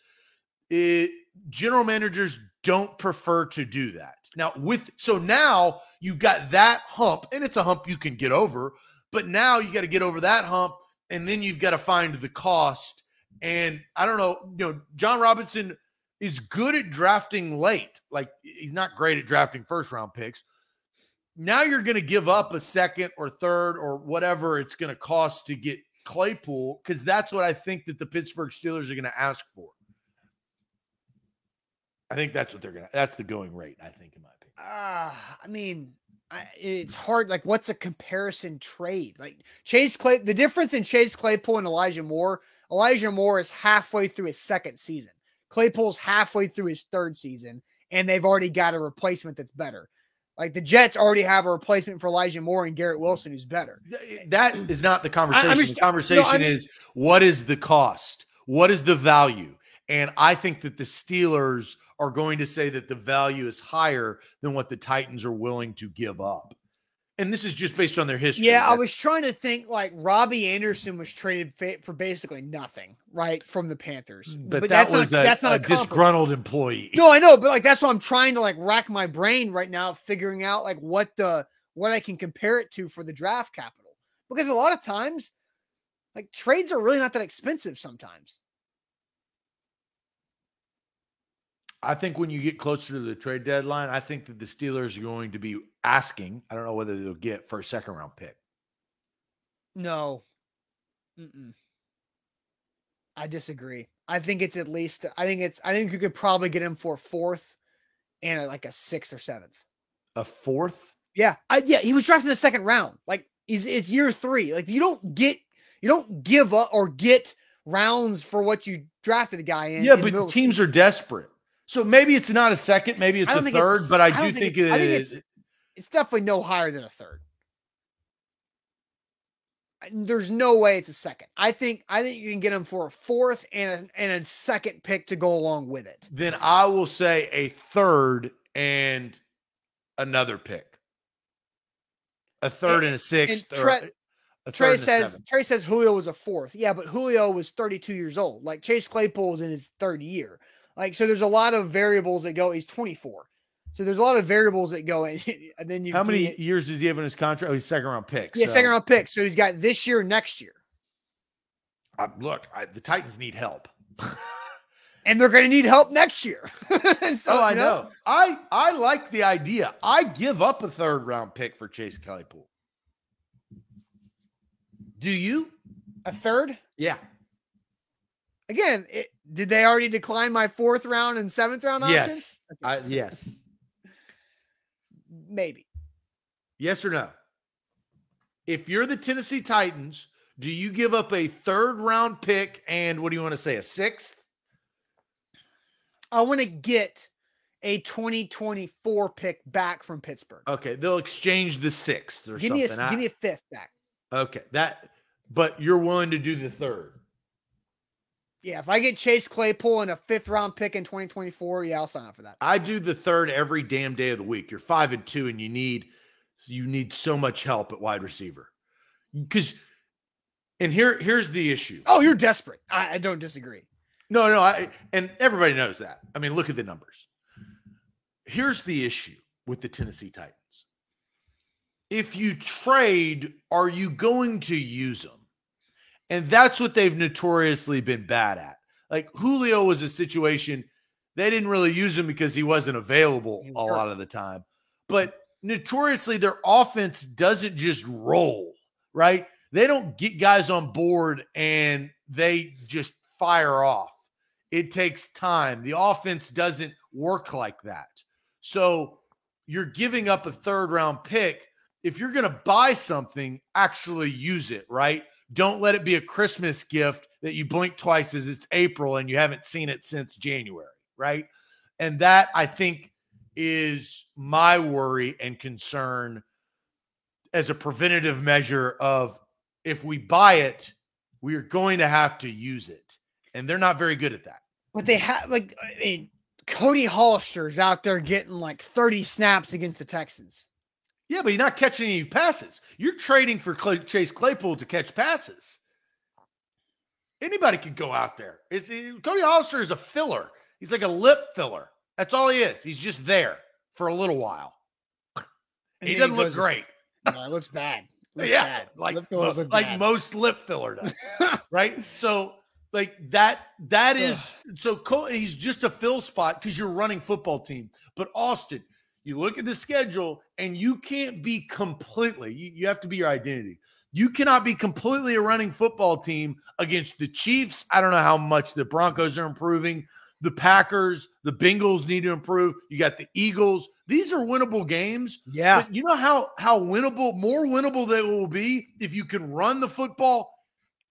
it, general managers don't prefer to do that. Now, with so now you've got that hump, and it's a hump you can get over, but now you got to get over that hump and then you've got to find the cost. And I don't know, you know, Jon Robinson is good at drafting late. Like he's not great at drafting first round picks. Now you're going to give up a second or third or whatever it's going to cost to get Claypool because that's what I think that the Pittsburgh Steelers are going to ask for. I think that's what they're going to. That's the going rate. I think, in my opinion. Ah, uh, I mean, I, it's hard. Like, what's a comparison trade? Like Chase Clay, the difference in Chase Claypool and Elijah Moore. Elijah Moore is halfway through his second season. Claypool's halfway through his third season, and they've already got a replacement that's better. Like the Jets already have a replacement for Elijah Moore and Garrett Wilson, who's better. That is not the conversation. just- the conversation no, I mean- is what is the cost? What is the value? And I think that the Steelers are going to say that the value is higher than what the Titans are willing to give up. And this is just based on their history. Yeah, I was trying to think like Robbie Anderson was traded for basically nothing, right, from the Panthers. Mm, but, that that's was not, a, that's not a a, disgruntled employee. No, I know, but like that's what I'm trying to like rack my brain right now, figuring out like what the what I can compare it to for the draft capital. Because a lot of times, like trades are really not that expensive sometimes. I think when you get closer to the trade deadline, I think that the Steelers are going to be asking. I don't know whether they'll get for a second round pick. No. Mm-mm. I disagree. I think it's at least I think it's I think you could probably get him for fourth and a, like a sixth or seventh. A fourth? Yeah. I yeah, he was drafted in the second round. Like he's it's year three. Like you don't get you don't give up or get rounds for what you drafted a guy in. yeah, in but teams are desperate. So maybe it's not a second, maybe it's a don't think it's a third, s- but I, I do think, think it it's- I think is. it's- it's definitely no higher than a third. There's no way it's a second. I think I think you can get him for a fourth and a, and a second pick to go along with it. then I will say a third and another pick. A third and, a sixth. or Tre- Trey and says seventh. Trey says Julio was a fourth. Yeah, but Julio was 32 years old. Like Chase Claypool is in his third year. Like so, there's a lot of variables that go. He's 24, so there's a lot of variables that go in. And then you How many get- years does he have in his contract? Oh, he's second round pick. Yeah, so- second round pick. So he's got this year, next year, I- look, I, the Titans need help. and they're going to need help next year. So, oh, I you know. I I like the idea. I give up a third round pick for Chase Claypool. Do you? a third. Yeah. Again, it, did they already decline my fourth round and seventh round options? Yes. I, yes. Maybe. Yes or no? If you're the Tennessee Titans, do you give up a third round pick and what do you want to say, a sixth? I want to get a 2024 pick back from Pittsburgh. Okay, they'll exchange the sixth or give me a something. Give me a fifth back. okay, that. But you're willing to do the third. Yeah, if I get Chase Claypool and a fifth round pick in 2024, yeah, I'll sign up for that. I do the third every damn day of the week. You're five and two, and you need you need so much help at wide receiver. Because, and here here's the issue. Oh, you're desperate. I, I don't disagree. No, no, I and everybody knows that. I mean, look at the numbers. Here's the issue with the Tennessee Titans. If you trade, are you going to use them? And that's what they've notoriously been bad at. Like Julio was a situation they didn't really use him because he wasn't available a lot of the time. But notoriously, their offense doesn't just roll, right? They don't get guys on board and they just fire off. It takes time. The offense doesn't work like that. So you're giving up a third round pick. If you're going to buy something, actually use it, right? Don't let it be a Christmas gift that you blink twice as it's April and you haven't seen it since January, right? And that I think is my worry and concern as a preventative measure of if we buy it, we are going to have to use it. And they're not very good at that. But they have like I mean, Cody Hollister's out there getting like 30 snaps against the Texans. Yeah, but you're not catching any passes. You're trading for Clay, Chase Claypool to catch passes. Anybody could go out there. It's, it- Cody Hollister is a filler. He's like a lip filler. That's all he is. He's just there for a little while. He doesn't look goes- great. No, it looks bad. Looks yeah, bad. like mo- look like bad. most lip filler does, right? So like that that is so Co- he's just a fill spot because you're running football team. But Austin, you look at the schedule and you can't be completely. You, you have to be your identity. You cannot be completely a running football team against the Chiefs. I don't know how much the Broncos are improving. The Packers, the Bengals need to improve. You got the Eagles. These are winnable games. yeah. But you know how how winnable, more winnable they will be if you can run the football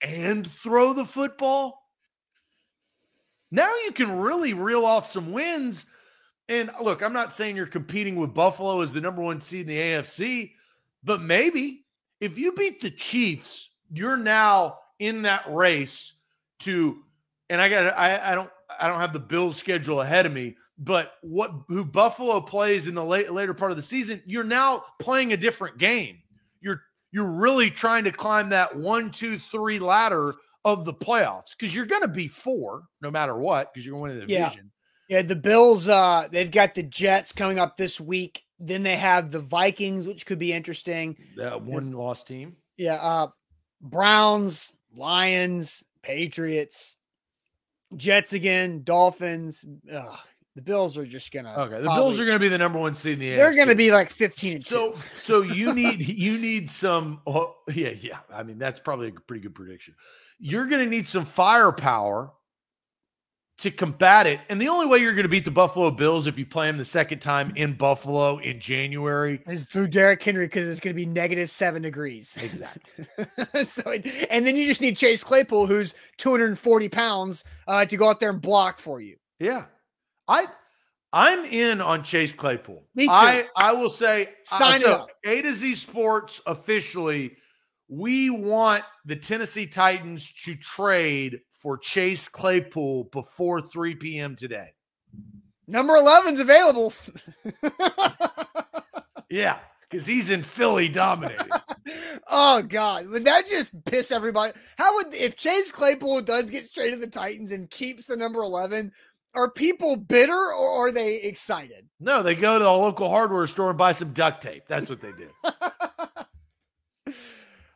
and throw the football. Now you can really reel off some wins. And look, I'm not saying you're competing with Buffalo as the number one seed in the AFC, but maybe if you beat the Chiefs, you're now in that race to, and I got I, I don't I don't have the Bills schedule ahead of me, but what who Buffalo plays in the late, later part of the season, you're now playing a different game. You're you're really trying to climb that one, two, three ladder of the playoffs because you're going to be four no matter what because you're going to win the division. Yeah. the Bills. Uh, they've got the Jets coming up this week. Then they have the Vikings, which could be interesting. That one lost team. Yeah, uh, Browns, Lions, Patriots, Jets again, Dolphins. Ugh, the Bills are just gonna. Okay, the probably, Bills are gonna be the number one seed in the. They're AFC. gonna be like fifteen. So, so you need you need some. Oh, yeah, yeah. I mean, that's probably a pretty good prediction. You're gonna need some firepower to combat it. And the only way you're going to beat the Buffalo Bills if you play them the second time in Buffalo in January is through Derrick Henry because it's going to be negative seven degrees. Exactly. so, and then you just need Chase Claypool, who's 240 pounds, uh, to go out there and block for you. Yeah, I. I'm in on Chase Claypool. Me too. I, I will say, sign uh, so it up. A to Z Sports officially, we want the Tennessee Titans to trade for Chase Claypool before 3 p.m. today. Number 11's available. yeah, because he's in Philly dominating. oh God. Would that just piss everybody? How would if Chase Claypool does get straight to the Titans and keeps the number 11? Are people bitter or are they excited? No, they go to the local hardware store and buy some duct tape. That's what they do.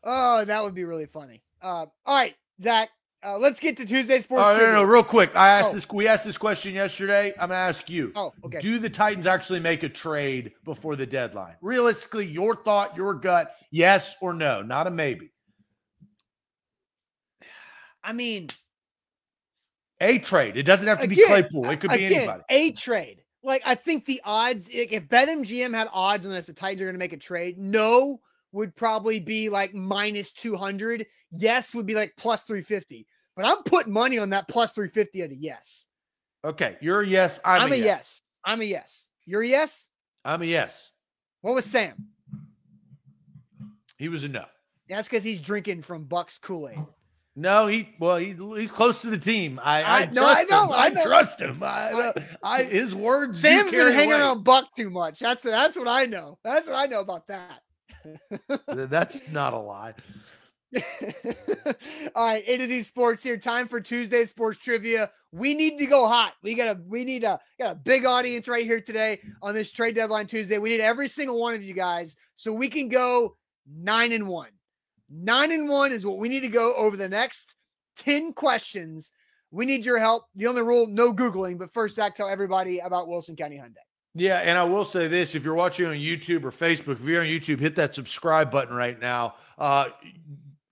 oh, that would be really funny. Uh, all right, Zach, uh, let's get to Tuesday sports. Oh, no, no, no, real quick. I asked oh. this. We asked this question yesterday. I'm gonna ask you. Oh, okay. Do the Titans actually make a trade before the deadline? Realistically, your thought, your gut, yes or no? Not a maybe. I mean, a trade. It doesn't have to again, be Claypool. It could be again, anybody. A trade. Like I think the odds. If BetMGM had odds on if the Titans are going to make a trade, no would probably be like minus 200. Yes would be like plus 350. But I'm putting money on that plus 350 at a yes. Okay. You're a yes. I'm, I'm a, yes. yes. I'm a yes. You're a yes? I'm a yes. What was Sam? He was a no. That's because he's drinking from Buck's Kool Aid. No, he well, he, he's close to the team. I, I, I no, I know, him. I, know. trust him. I, I, uh, his words. Sam's been hanging around Buck too much. That's that's what I know. That's what I know about that. That's not a lie. All right, A to Z Sports here. Time for Tuesday sports trivia. We need to go hot. We got a we need a got a big audience right here today on this trade deadline Tuesday. We need every single one of you guys so we can go nine and one. Nine and one is what we need to go over the next 10 questions. We need your help. The only rule, no Googling. But first, Zach, tell everybody about Wilson County Hyundai. Yeah, and I will say this: if you're watching on YouTube or Facebook, if you're on YouTube, hit that subscribe button right now. Uh,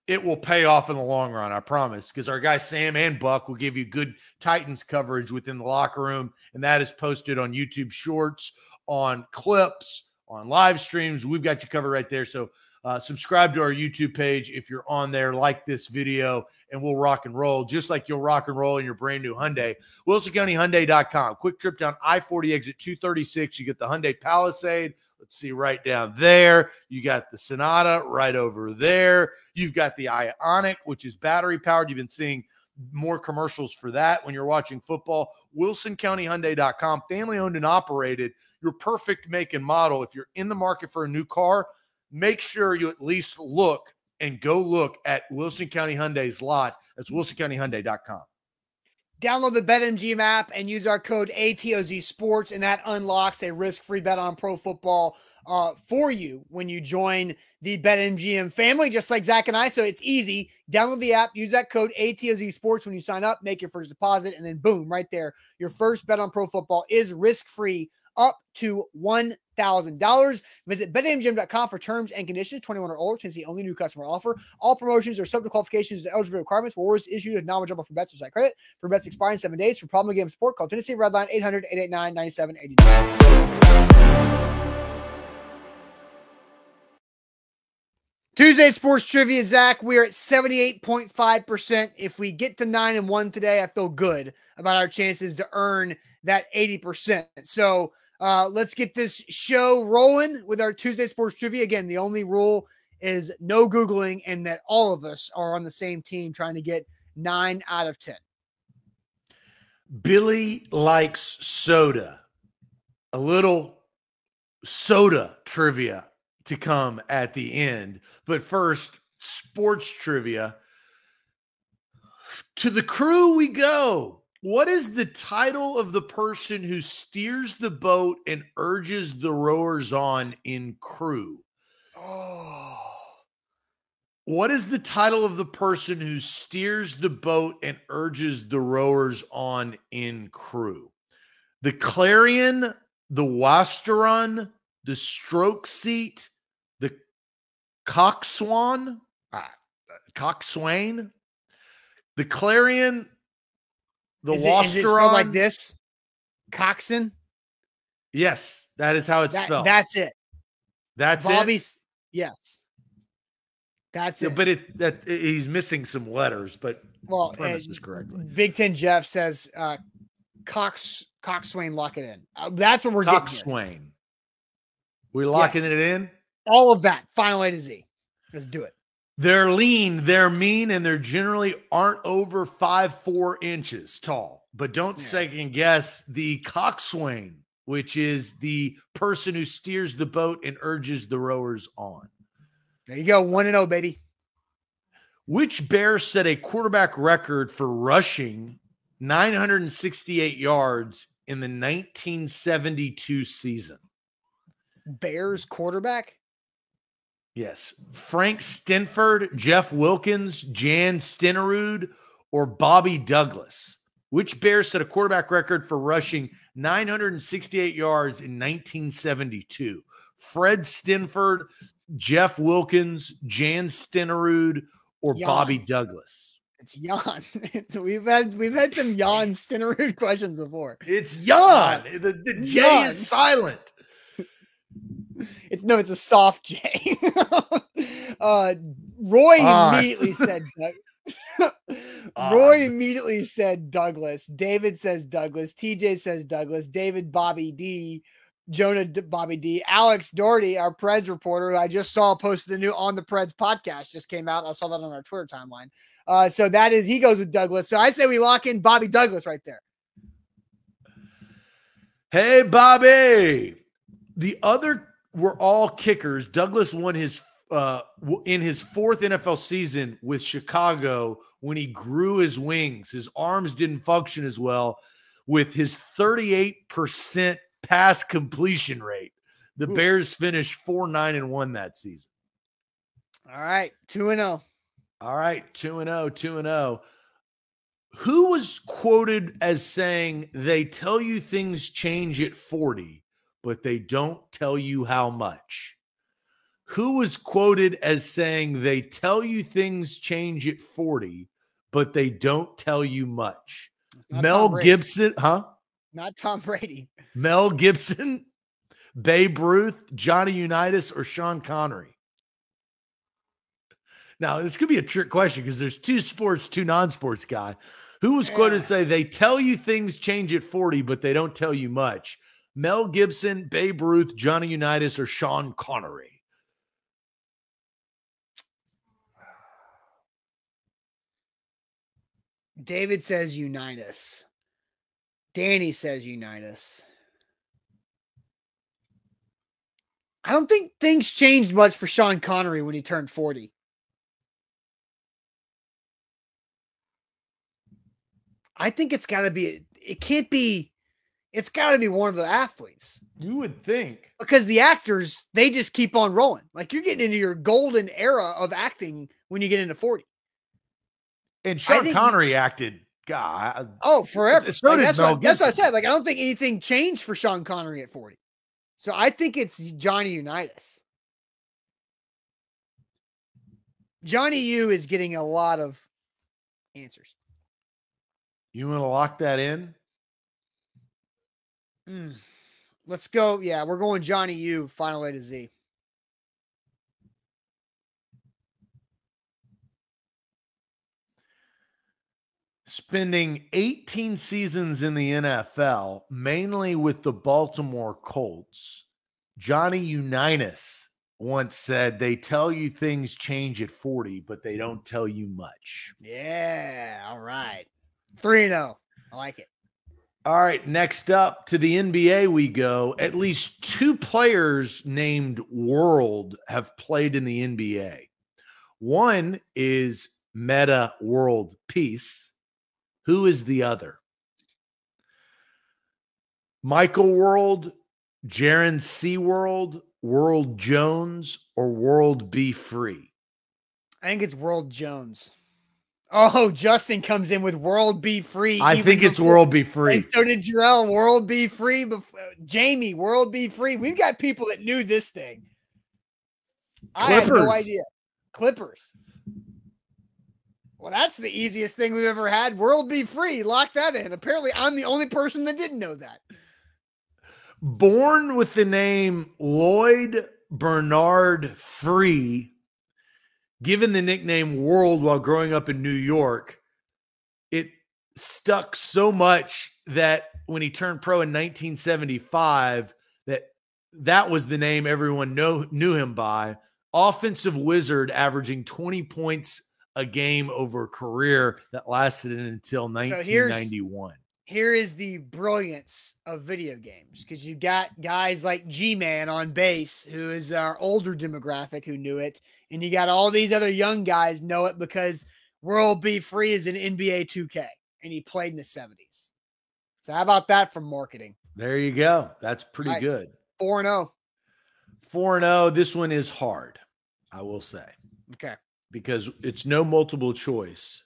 it will pay off in the long run, I promise. Because our guys Sam and Buck will give you good Titans coverage within the locker room, and that is posted on YouTube Shorts, on clips, on live streams. We've got you covered right there. So uh, subscribe to our YouTube page if you're on there. Like this video, and we'll rock and roll just like you'll rock and roll in your brand new Hyundai. WilsonCountyHyundai.com. Quick trip down I 40 exit 236. You get the Hyundai Palisade. Let's see right down there. You got the Sonata right over there. You've got the Ioniq, which is battery powered. You've been seeing more commercials for that when you're watching football. WilsonCountyHyundai.com. Family owned and operated. Your perfect make and model. If you're in the market for a new car, make sure you at least look and go look at Wilson County Hyundai's lot. That's wilsoncountyhyundai.com. Download the BetMGM app and use our code ATOZ Sports, and that unlocks a risk-free bet on pro football uh, for you when you join the BetMGM family, just like Zach and I. So it's easy. Download the app, use that code ATOZ Sports when you sign up, make your first deposit, and then boom, right there, your first bet on pro football is risk-free up to $1,000. Visit betmgm.com for terms and conditions. 21 or older, Tennessee only new customer offer. All promotions are subject to qualifications and eligibility requirements. Rewards issued as non-withdrawable for bets or site credit. For bets expiring seven days. For problem game support, call Tennessee Redline 800 889 9789. Tuesday sports trivia, Zach. We are at 78.5%. If we get to nine and one today, I feel good about our chances to earn that 80%. So uh, let's get this show rolling with our Tuesday sports trivia. Again, the only rule is no Googling and that all of us are on the same team trying to get nine out of 10. Billy likes soda. A little soda trivia to come at the end. But first, sports trivia. To the crew we go. What is the title of the person who steers the boat and urges the rowers on in crew? Oh. What is the title of the person who steers the boat and urges the rowers on in crew? The Clarion, the Wasteron, the Stroke Seat, the Coxswain, uh, Coxswain, the Clarion, the is it, is it like this? Coxon? Yes, that is how it's That- spelled. that's it. that's it. Bobby's, yes. That's Yeah, it. but it that he's missing some letters, but well, premise is correctly. Big Ten Jeff says uh, Cox Coxswain lock it in. Uh, that's what we're getting. Here. Coxswain. We locking Yes. it in? All of that, final A to Z. Let's do it. They're lean, they're mean, and they're generally aren't over five four inches tall. But don't Yeah. second guess the coxswain, which is the person who steers the boat and urges the rowers on. There you go. One and zero, baby. Which bear set a quarterback record for rushing 968 yards in the 1972 season? Bears quarterback. Yes. Frank Steinfort, Jeff Wilkins, Jan Stenerud, or Bobby Douglas? Which Bears set a quarterback record for rushing 968 yards in 1972? Fred Steinfort, Jeff Wilkins, Jan Stenerud, or Jan. Bobby Douglas? It's Jan. we've had we've had some Jan Stenerud questions before. It's Jan. The, the J Jan. is silent. It's no, it's a soft J. uh, Roy Ah. immediately said Ah. Roy immediately said Douglas. David says Douglas. TJ says Douglas. David Bobby D. Jonah D- Bobby D. Alex Doherty, our Preds reporter, who I just saw posted the new on the Preds podcast, just came out. I saw that on our Twitter timeline. Uh, so that is he goes with Douglas. So I say we lock in Bobby Douglas right there. Hey, Bobby. The other were all kickers. Douglas won his uh in his fourth NFL season with Chicago when he grew his wings. His arms didn't function as well with his 38% pass completion rate. The Ooh. Bears finished 4-9 and 1 that season. All right, two and oh. zero. All right, 2 and 0, 2 and 0. Who was quoted as saying they tell you things change at 40, but they don't tell you how much? Who was quoted as saying they tell you things change at 40, but they don't tell you much? Mel Gibson, huh? Not Tom Brady. Mel Gibson, Babe Ruth, Johnny Unitas, or Sean Connery? Now, this could be a trick question because there's two sports, two non-sports guy. Who was quoted to Yeah. say they tell you things change at 40, but they don't tell you much? Mel Gibson, Babe Ruth, Johnny Unitas, or Sean Connery? David says Unitas. Danny says Unitas. I don't think things changed much for Sean Connery when he turned 40. I think it's got to be, it can't be, it's got to be one of the athletes You would think. because the actors, they just keep on rolling. Like you're getting into your golden era of acting when you get into 40. And Sean think- Connery acted, God, uh, Oh, forever. So Like, that's, what, that's what I said. Like, I don't think anything changed for Sean Connery at 40. So I think it's Johnny Unitas. Johnny U is getting a lot of answers. you want to lock that in? Mm. Let's go. Yeah, we're going Johnny U, final A to Z. Spending 18 seasons in the NFL, mainly with the Baltimore Colts, Johnny Unitas once said, They tell you things change at 40, but they don't tell you much. Yeah. All right. 3 0. I like it. All right. Next up to the NBA, we go. At least two players named World have played in the NBA. One is Metta World Peace. Who is the other? Michael World, Jaren Seaworld, World World Jones, or World Be Free? I think it's World Jones. Oh, Justin comes in with World Be Free. I think it's World Be Free. And so did Jarrell. World Be Free. Before, Jamie, World Be Free. We've got people that knew this thing. Clippers. I had no idea. Clippers. Well, that's the easiest thing we've ever had. World Be Free. Lock that in. Apparently, I'm the only person that didn't know that. Born with the name Lloyd Bernard Free, given the nickname World while growing up in New York, it stuck so much that when he turned pro in 1975, that that was the name everyone know, knew him by. Offensive wizard, averaging 20 points a game over a career that lasted until 1991. So here is the brilliance of video games because you got guys like G Man on base, who is our older demographic who knew it, and you got all these other young guys know it because World Be Free is an NBA 2K and he played in the 70s. So, how about that from marketing? There you go. That's pretty right. good. 4 and 0. 4 and 0. This one is hard, I will say. Okay because it's no multiple choice.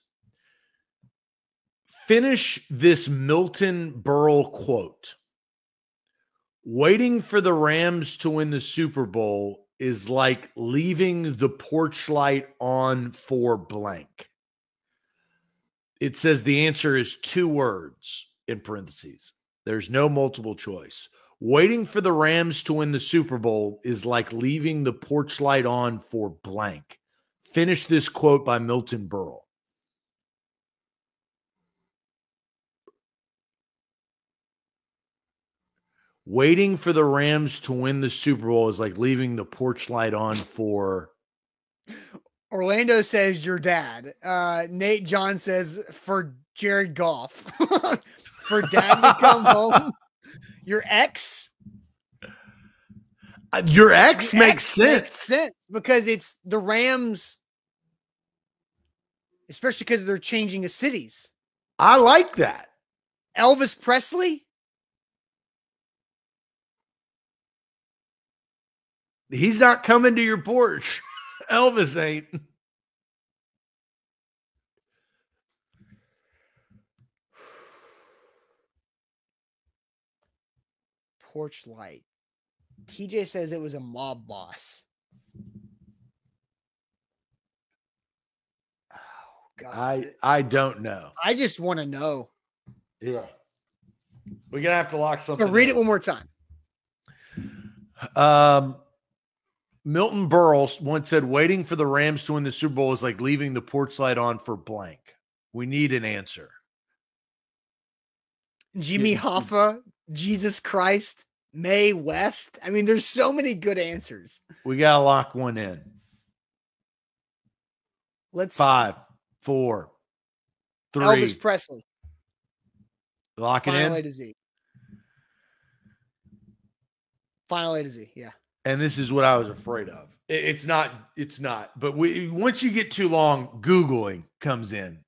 Finish this Milton Berle quote. Waiting for the Rams to win the Super Bowl is like leaving the porch light on for blank. It says the answer is two words in parentheses. There's no multiple choice. Waiting for the Rams to win the Super Bowl is like leaving the porch light on for blank. Finish this quote by Milton Berle. Waiting for the Rams to win the Super Bowl is like leaving the porch light on for. Orlando says your dad. Uh, Nate John says for Jared Goff. for dad to come home. Your ex. Uh, your ex, your makes, ex sense. makes sense because it's the Rams especially because they're changing of cities. I like that. Elvis Presley. He's not coming to your porch. Elvis ain't. Porch light. TJ says it was a mob boss. God. I I don't know. I just want to know. Yeah. We're gonna have to lock something. So read it one more time. Um Milton Berle once said, waiting for the Rams to win the Super Bowl is like leaving the porch light on for blank. We need an answer. Jimmy Hoffa, Jesus Christ, Mae West. I mean, there's so many good answers. We gotta lock one in. Let's five, four, three. Elvis Presley. Lock it Final in. A to Z. Final A to Z. Yeah. And this is what I was afraid of. It's not. It's not. But we, once you get too long, googling comes in.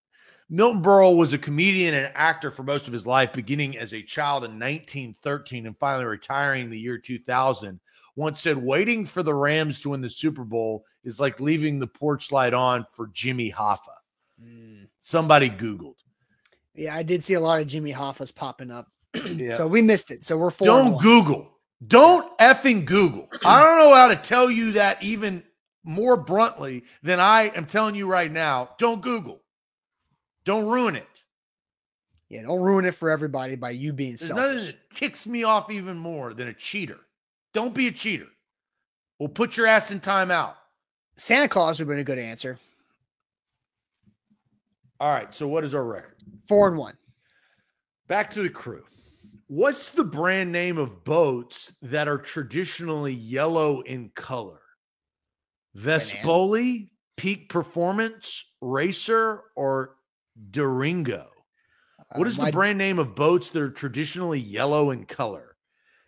Milton Berle was a comedian and actor for most of his life, beginning as a child in 1913 and finally retiring in the year 2000 once said waiting for the Rams to win the Super Bowl is like leaving the porch light on for Jimmy Hoffa. Mm. Somebody Googled. Yeah, I did see a lot of Jimmy Hoffa's popping up. yeah. So we missed it. So we're four. Don't Google. Don't effing Google. I don't know how to tell you that even more bluntly than I am telling you right now. Don't Google. Don't ruin it. Yeah, don't ruin it for everybody by you being There's selfish. nothing that ticks me off even more than a cheater. Don't be a cheater. We'll put your ass in timeout. Santa Claus would have been a good answer. All right. So what is our record? Four and one. Back to the crew. What's the brand name of boats that are traditionally yellow in color? Vespoli, Peak Performance, Racer, or Durango? What is Uh, the brand name of boats that are traditionally yellow in color?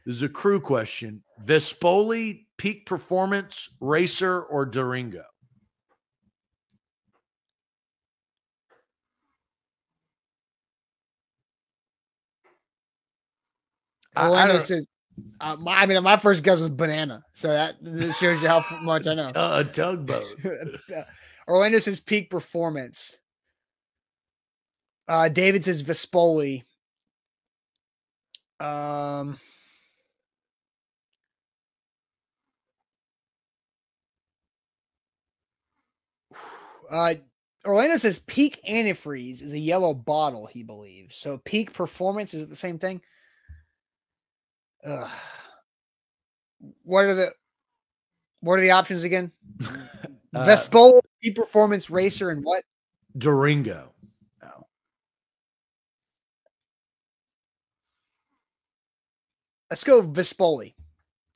This is a crew question. Vespoli, Peak Performance, Racer, or Durango? I- I Orlando don't- says, uh, my, I mean, my first guess was banana. So that, that shows you how much I know. A tugboat. Orlando says peak performance. Uh, David says Vespoli. Um, uh, Orlando says peak antifreeze is a yellow bottle, he believes. So peak performance is it the same thing? Ugh. What are the what are the options again? Uh, Vespoli, peak performance racer, and what? Durango. Oh. Let's go Vespoli.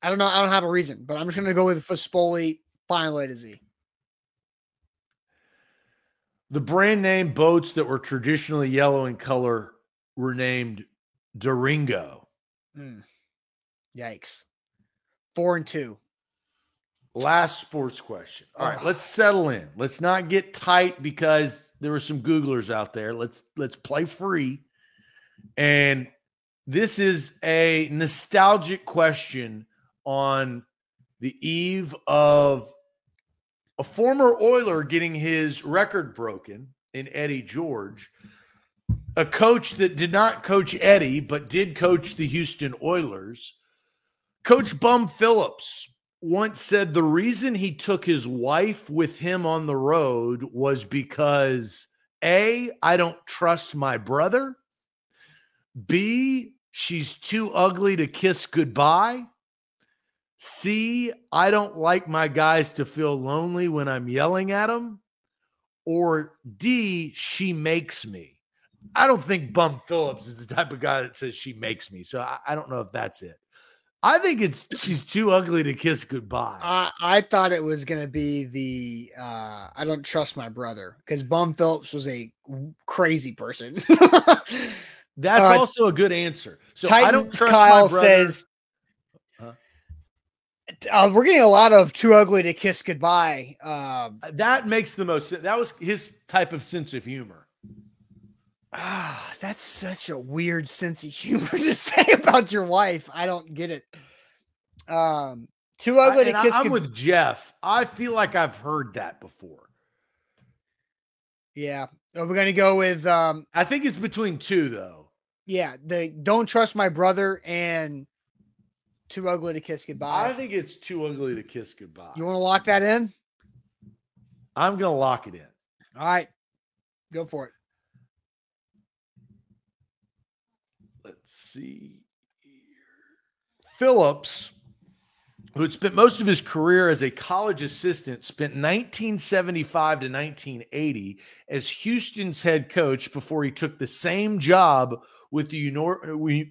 I don't know. I don't have a reason, but I'm just gonna go with Vespoli. Final A to Z. The brand name boats that were traditionally yellow in color were named Durango. Mm. Yikes. Four and two. Last sports question. All right, let's settle in. Let's not get tight because there were some Googlers out there. Let's let's play free. And this is a nostalgic question on the eve of a former Oiler getting his record broken in Eddie George, a coach that did not coach Eddie, but did coach the Houston Oilers. Coach Bum Phillips once said the reason he took his wife with him on the road was because A, I don't trust my brother. B, she's too ugly to kiss goodbye. C, I don't like my guys to feel lonely when I'm yelling at them. Or D, she makes me. I don't think Bum Phillips is the type of guy that says she makes me. So I, I don't know if that's it. I think it's she's too ugly to kiss goodbye. I, I thought it was gonna be the uh I don't trust my brother because Bum Phillips was a crazy person. That's uh, also a good answer. So Titans I don't trust Kyle my brother. says Huh? uh, we're getting a lot of too ugly to kiss goodbye. Um, that makes the most. That was his type of sense of humor. Ah, that's such a weird sense of humor to say about your wife. I don't get it. Um, too I, ugly to I- kiss. I'm good- with Jeff. I feel like I've heard that before. yeah, are we gonna go with um? I think it's between two though. Yeah, the don't trust my brother and too ugly to kiss goodbye. I think it's too ugly to kiss goodbye. you want to lock that in? I'm gonna lock it in. All right, go for it. Let's see. Phillips, who had spent most of his career as a college assistant, spent 1975 to 1980 as Houston's head coach before he took the same job with the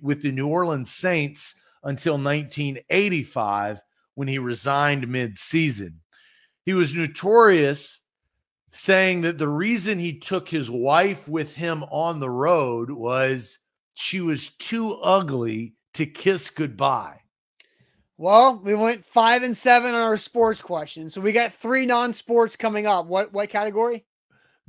with the New Orleans Saints until 1985 when he resigned mid-season. He was notorious saying that the reason he took his wife with him on the road was she was too ugly to kiss goodbye. Well, we went five and seven on our sports questions, so we got three non-sports coming up. What what category?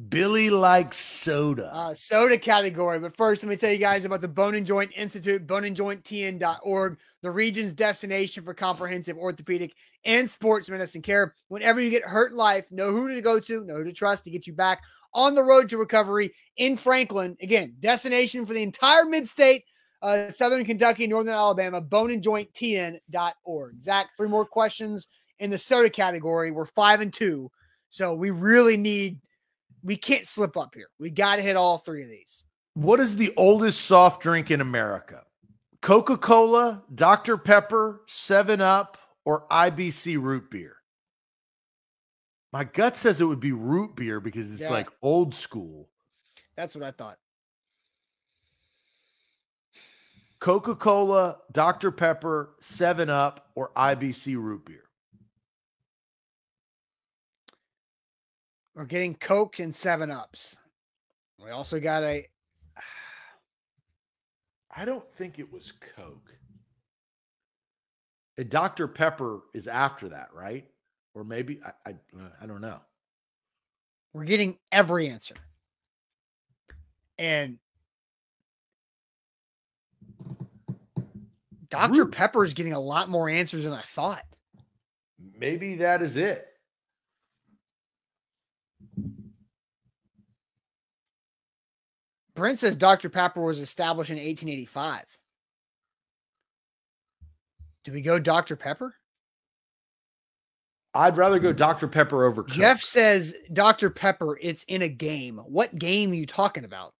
Billy likes soda. Uh, soda category. But first, let me tell you guys about the Bone and Joint Institute, boneandjointtn.org, the region's destination for comprehensive orthopedic and sports medicine care. Whenever you get hurt in life, know who to go to, know who to trust to get you back on the road to recovery in Franklin. Again, destination for the entire mid-state, uh, Southern Kentucky, Northern Alabama, boneandjointtn.org. Zach, three more questions in the soda category. We're five and two. So we really need we can't slip up here. We got to hit all three of these. what is the oldest soft drink in America? Coca Cola, Dr. Pepper, 7 Up, or IBC root beer? My gut says it would be root beer because it's Yeah. like old school. That's what I thought. Coca Cola, Dr. Pepper, 7 Up, or IBC root beer? We're getting Coke and Seven Ups. We also got a. I don't think it was Coke. A Dr. Pepper is after that, right? Or maybe I, I uh, I don't know. We're getting every answer. And Dr. Pepper is getting a lot more answers than I thought. Maybe that is it. Brent says Dr. Pepper was established in 1885. Do we go Dr. Pepper? I'd rather go Dr. Pepper over Coke. Jeff says Dr. Pepper, it's in a game. What game are you talking about,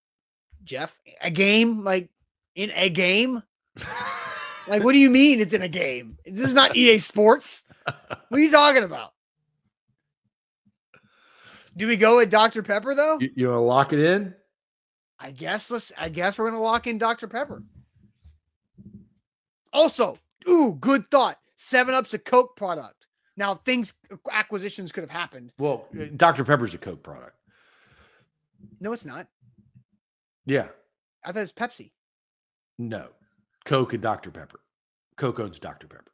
Jeff? A game? Like in a game? Like, what do you mean it's in a game? This is not EA Sports. What are you talking about? Do we go with Dr. Pepper though? you, you want to lock it in? I guess let's I guess we're gonna lock in Dr. Pepper. Also, ooh, good thought. Seven Up's a Coke product. Now things acquisitions could have happened. Well, Dr. Pepper's a Coke product. No, it's not. Yeah. I thought it's Pepsi. No. Coke and Dr. Pepper. Coke owns Dr. Pepper.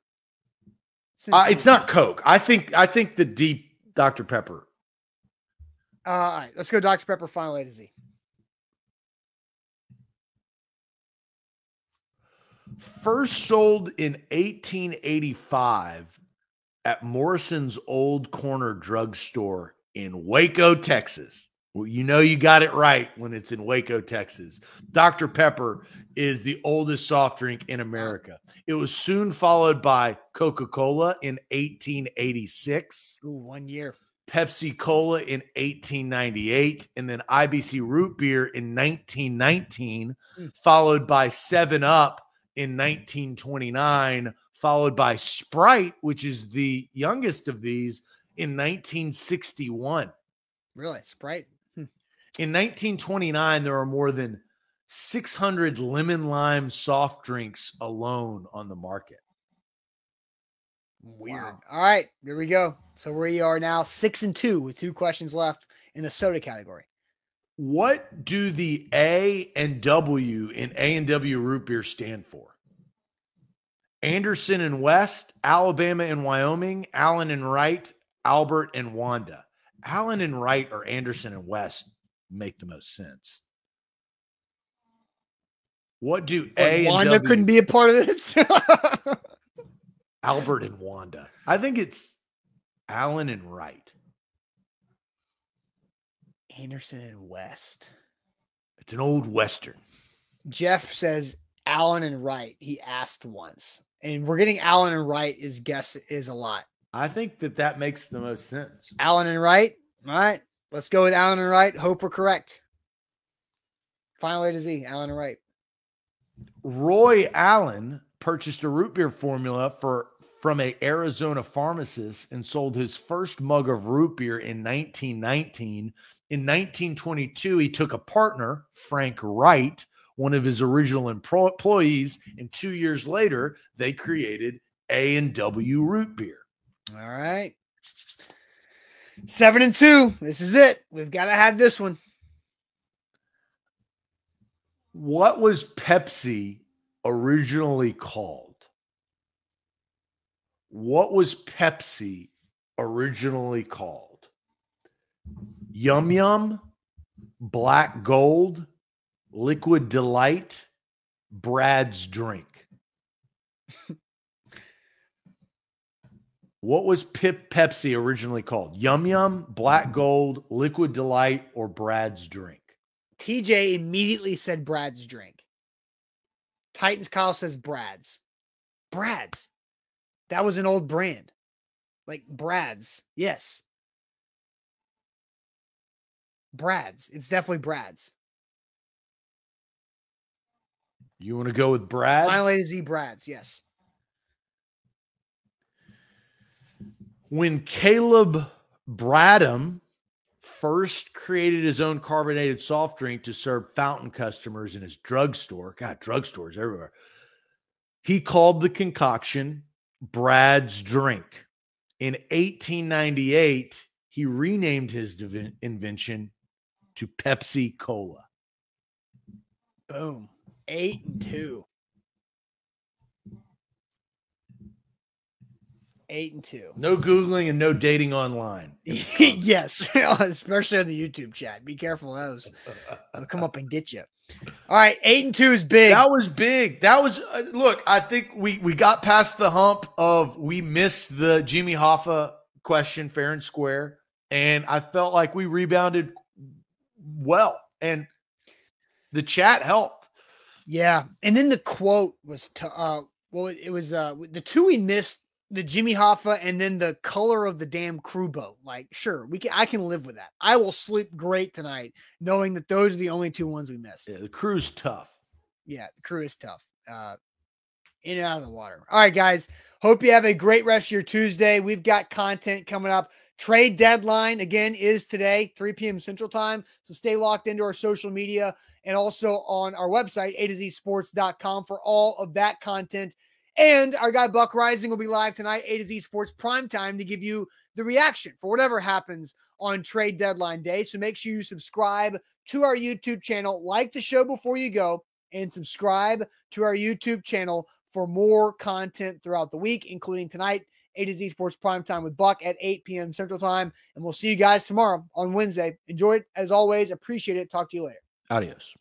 Uh, it's not Coke. I think I think the deep Dr. Pepper. Uh, all right, let's go Dr. Pepper final A to Z. First sold in 1885 at Morrison's Old Corner Drugstore in Waco, Texas. Well, you know you got it right when it's in Waco, Texas. Dr. Pepper is the oldest soft drink in America. It was soon followed by Coca Cola in 1886. Ooh, one year. Pepsi Cola in 1898, and then IBC Root Beer in 1919, Mm. followed by 7 Up in 1929, followed by Sprite, which is the youngest of these, in 1961. Really? Sprite? Hmm. In 1929, there are more than 600 lemon lime soft drinks alone on the market. Weird. Wow. All right, here we go. So we are now six and two with two questions left in the soda category. What do the A and W in A and W root beer stand for? Anderson and West, Alabama and Wyoming, Allen and Wright, Albert and Wanda. Allen and Wright or Anderson and West make the most sense. What do But A and Wanda W, couldn't be a part of this. Albert and Wanda? I think it's Allen and Wright. Anderson and West. It's an old western. Jeff says Allen and Wright. He asked once, and we're getting Allen and Wright. Is guess is a lot. I think that that makes the most sense. Allen and Wright. All right, let's go with Allen and Wright. Hope we're correct. Final A to Z. Allen and Wright. Roy Allen purchased a root beer formula for from a Arizona pharmacist and sold his first mug of root beer in 1919. In 1922, he took a partner, Frank Wright, one of his original employees, and two years later, they created A and W root beer. All right. Seven and two. This is it. We've got to have this one. What was Pepsi originally called? What was Pepsi originally called? Yum Yum, Black Gold, Liquid Delight, Brad's Drink. what was Pip Pepsi originally called? Yum Yum, Black Gold, Liquid Delight, or Brad's Drink? TJ immediately said Brad's drink. Titans Kyle says Brad's. Brad's. That was an old brand. Like Brad's. Yes. Brad's. It's definitely Brad's. You want to go with Brad's? A to Z Brad's. Yes. when Caleb Bradham first created his own carbonated soft drink to serve fountain customers in his drugstore. God, drugstores everywhere. He called the concoction Brad's Drink. In 1898, he renamed his invention to Pepsi Cola. Boom. Eight and two. Eight and two. No Googling and no dating online. yes, especially on the YouTube chat. Be careful those. They'll come up and get you. All right, eight and two is big. That was big. That was uh, look. I think we we got past the hump of we missed the Jimmy Hoffa question fair and square, and I felt like we rebounded well, and the chat helped. Yeah, and then the quote was to uh, well, it was uh the two we missed the Jimmy Hoffa and then the color of the damn crew boat. Like, sure, we can I can live with that. I will sleep great tonight knowing that those are the only two ones we missed. Yeah, the crew's tough. Yeah, the crew is tough. Uh in and out of the water. All right, guys. Hope you have a great rest of your Tuesday. We've got content coming up. Trade deadline again is today, 3 p.m. Central Time. So stay locked into our social media and also on our website, a to z sports.com for all of that content. And our guy Buck Reising will be live tonight, A to Z Sports Prime Time, to give you the reaction for whatever happens on trade deadline day. So make sure you subscribe to our YouTube channel, like the show before you go, and subscribe to our YouTube channel for more content throughout the week, including tonight, A to Z Sports Prime Time with Buck at 8 p.m. Central Time. And we'll see you guys tomorrow on Wednesday. Enjoy it as always. Appreciate it. Talk to you later. Adiós.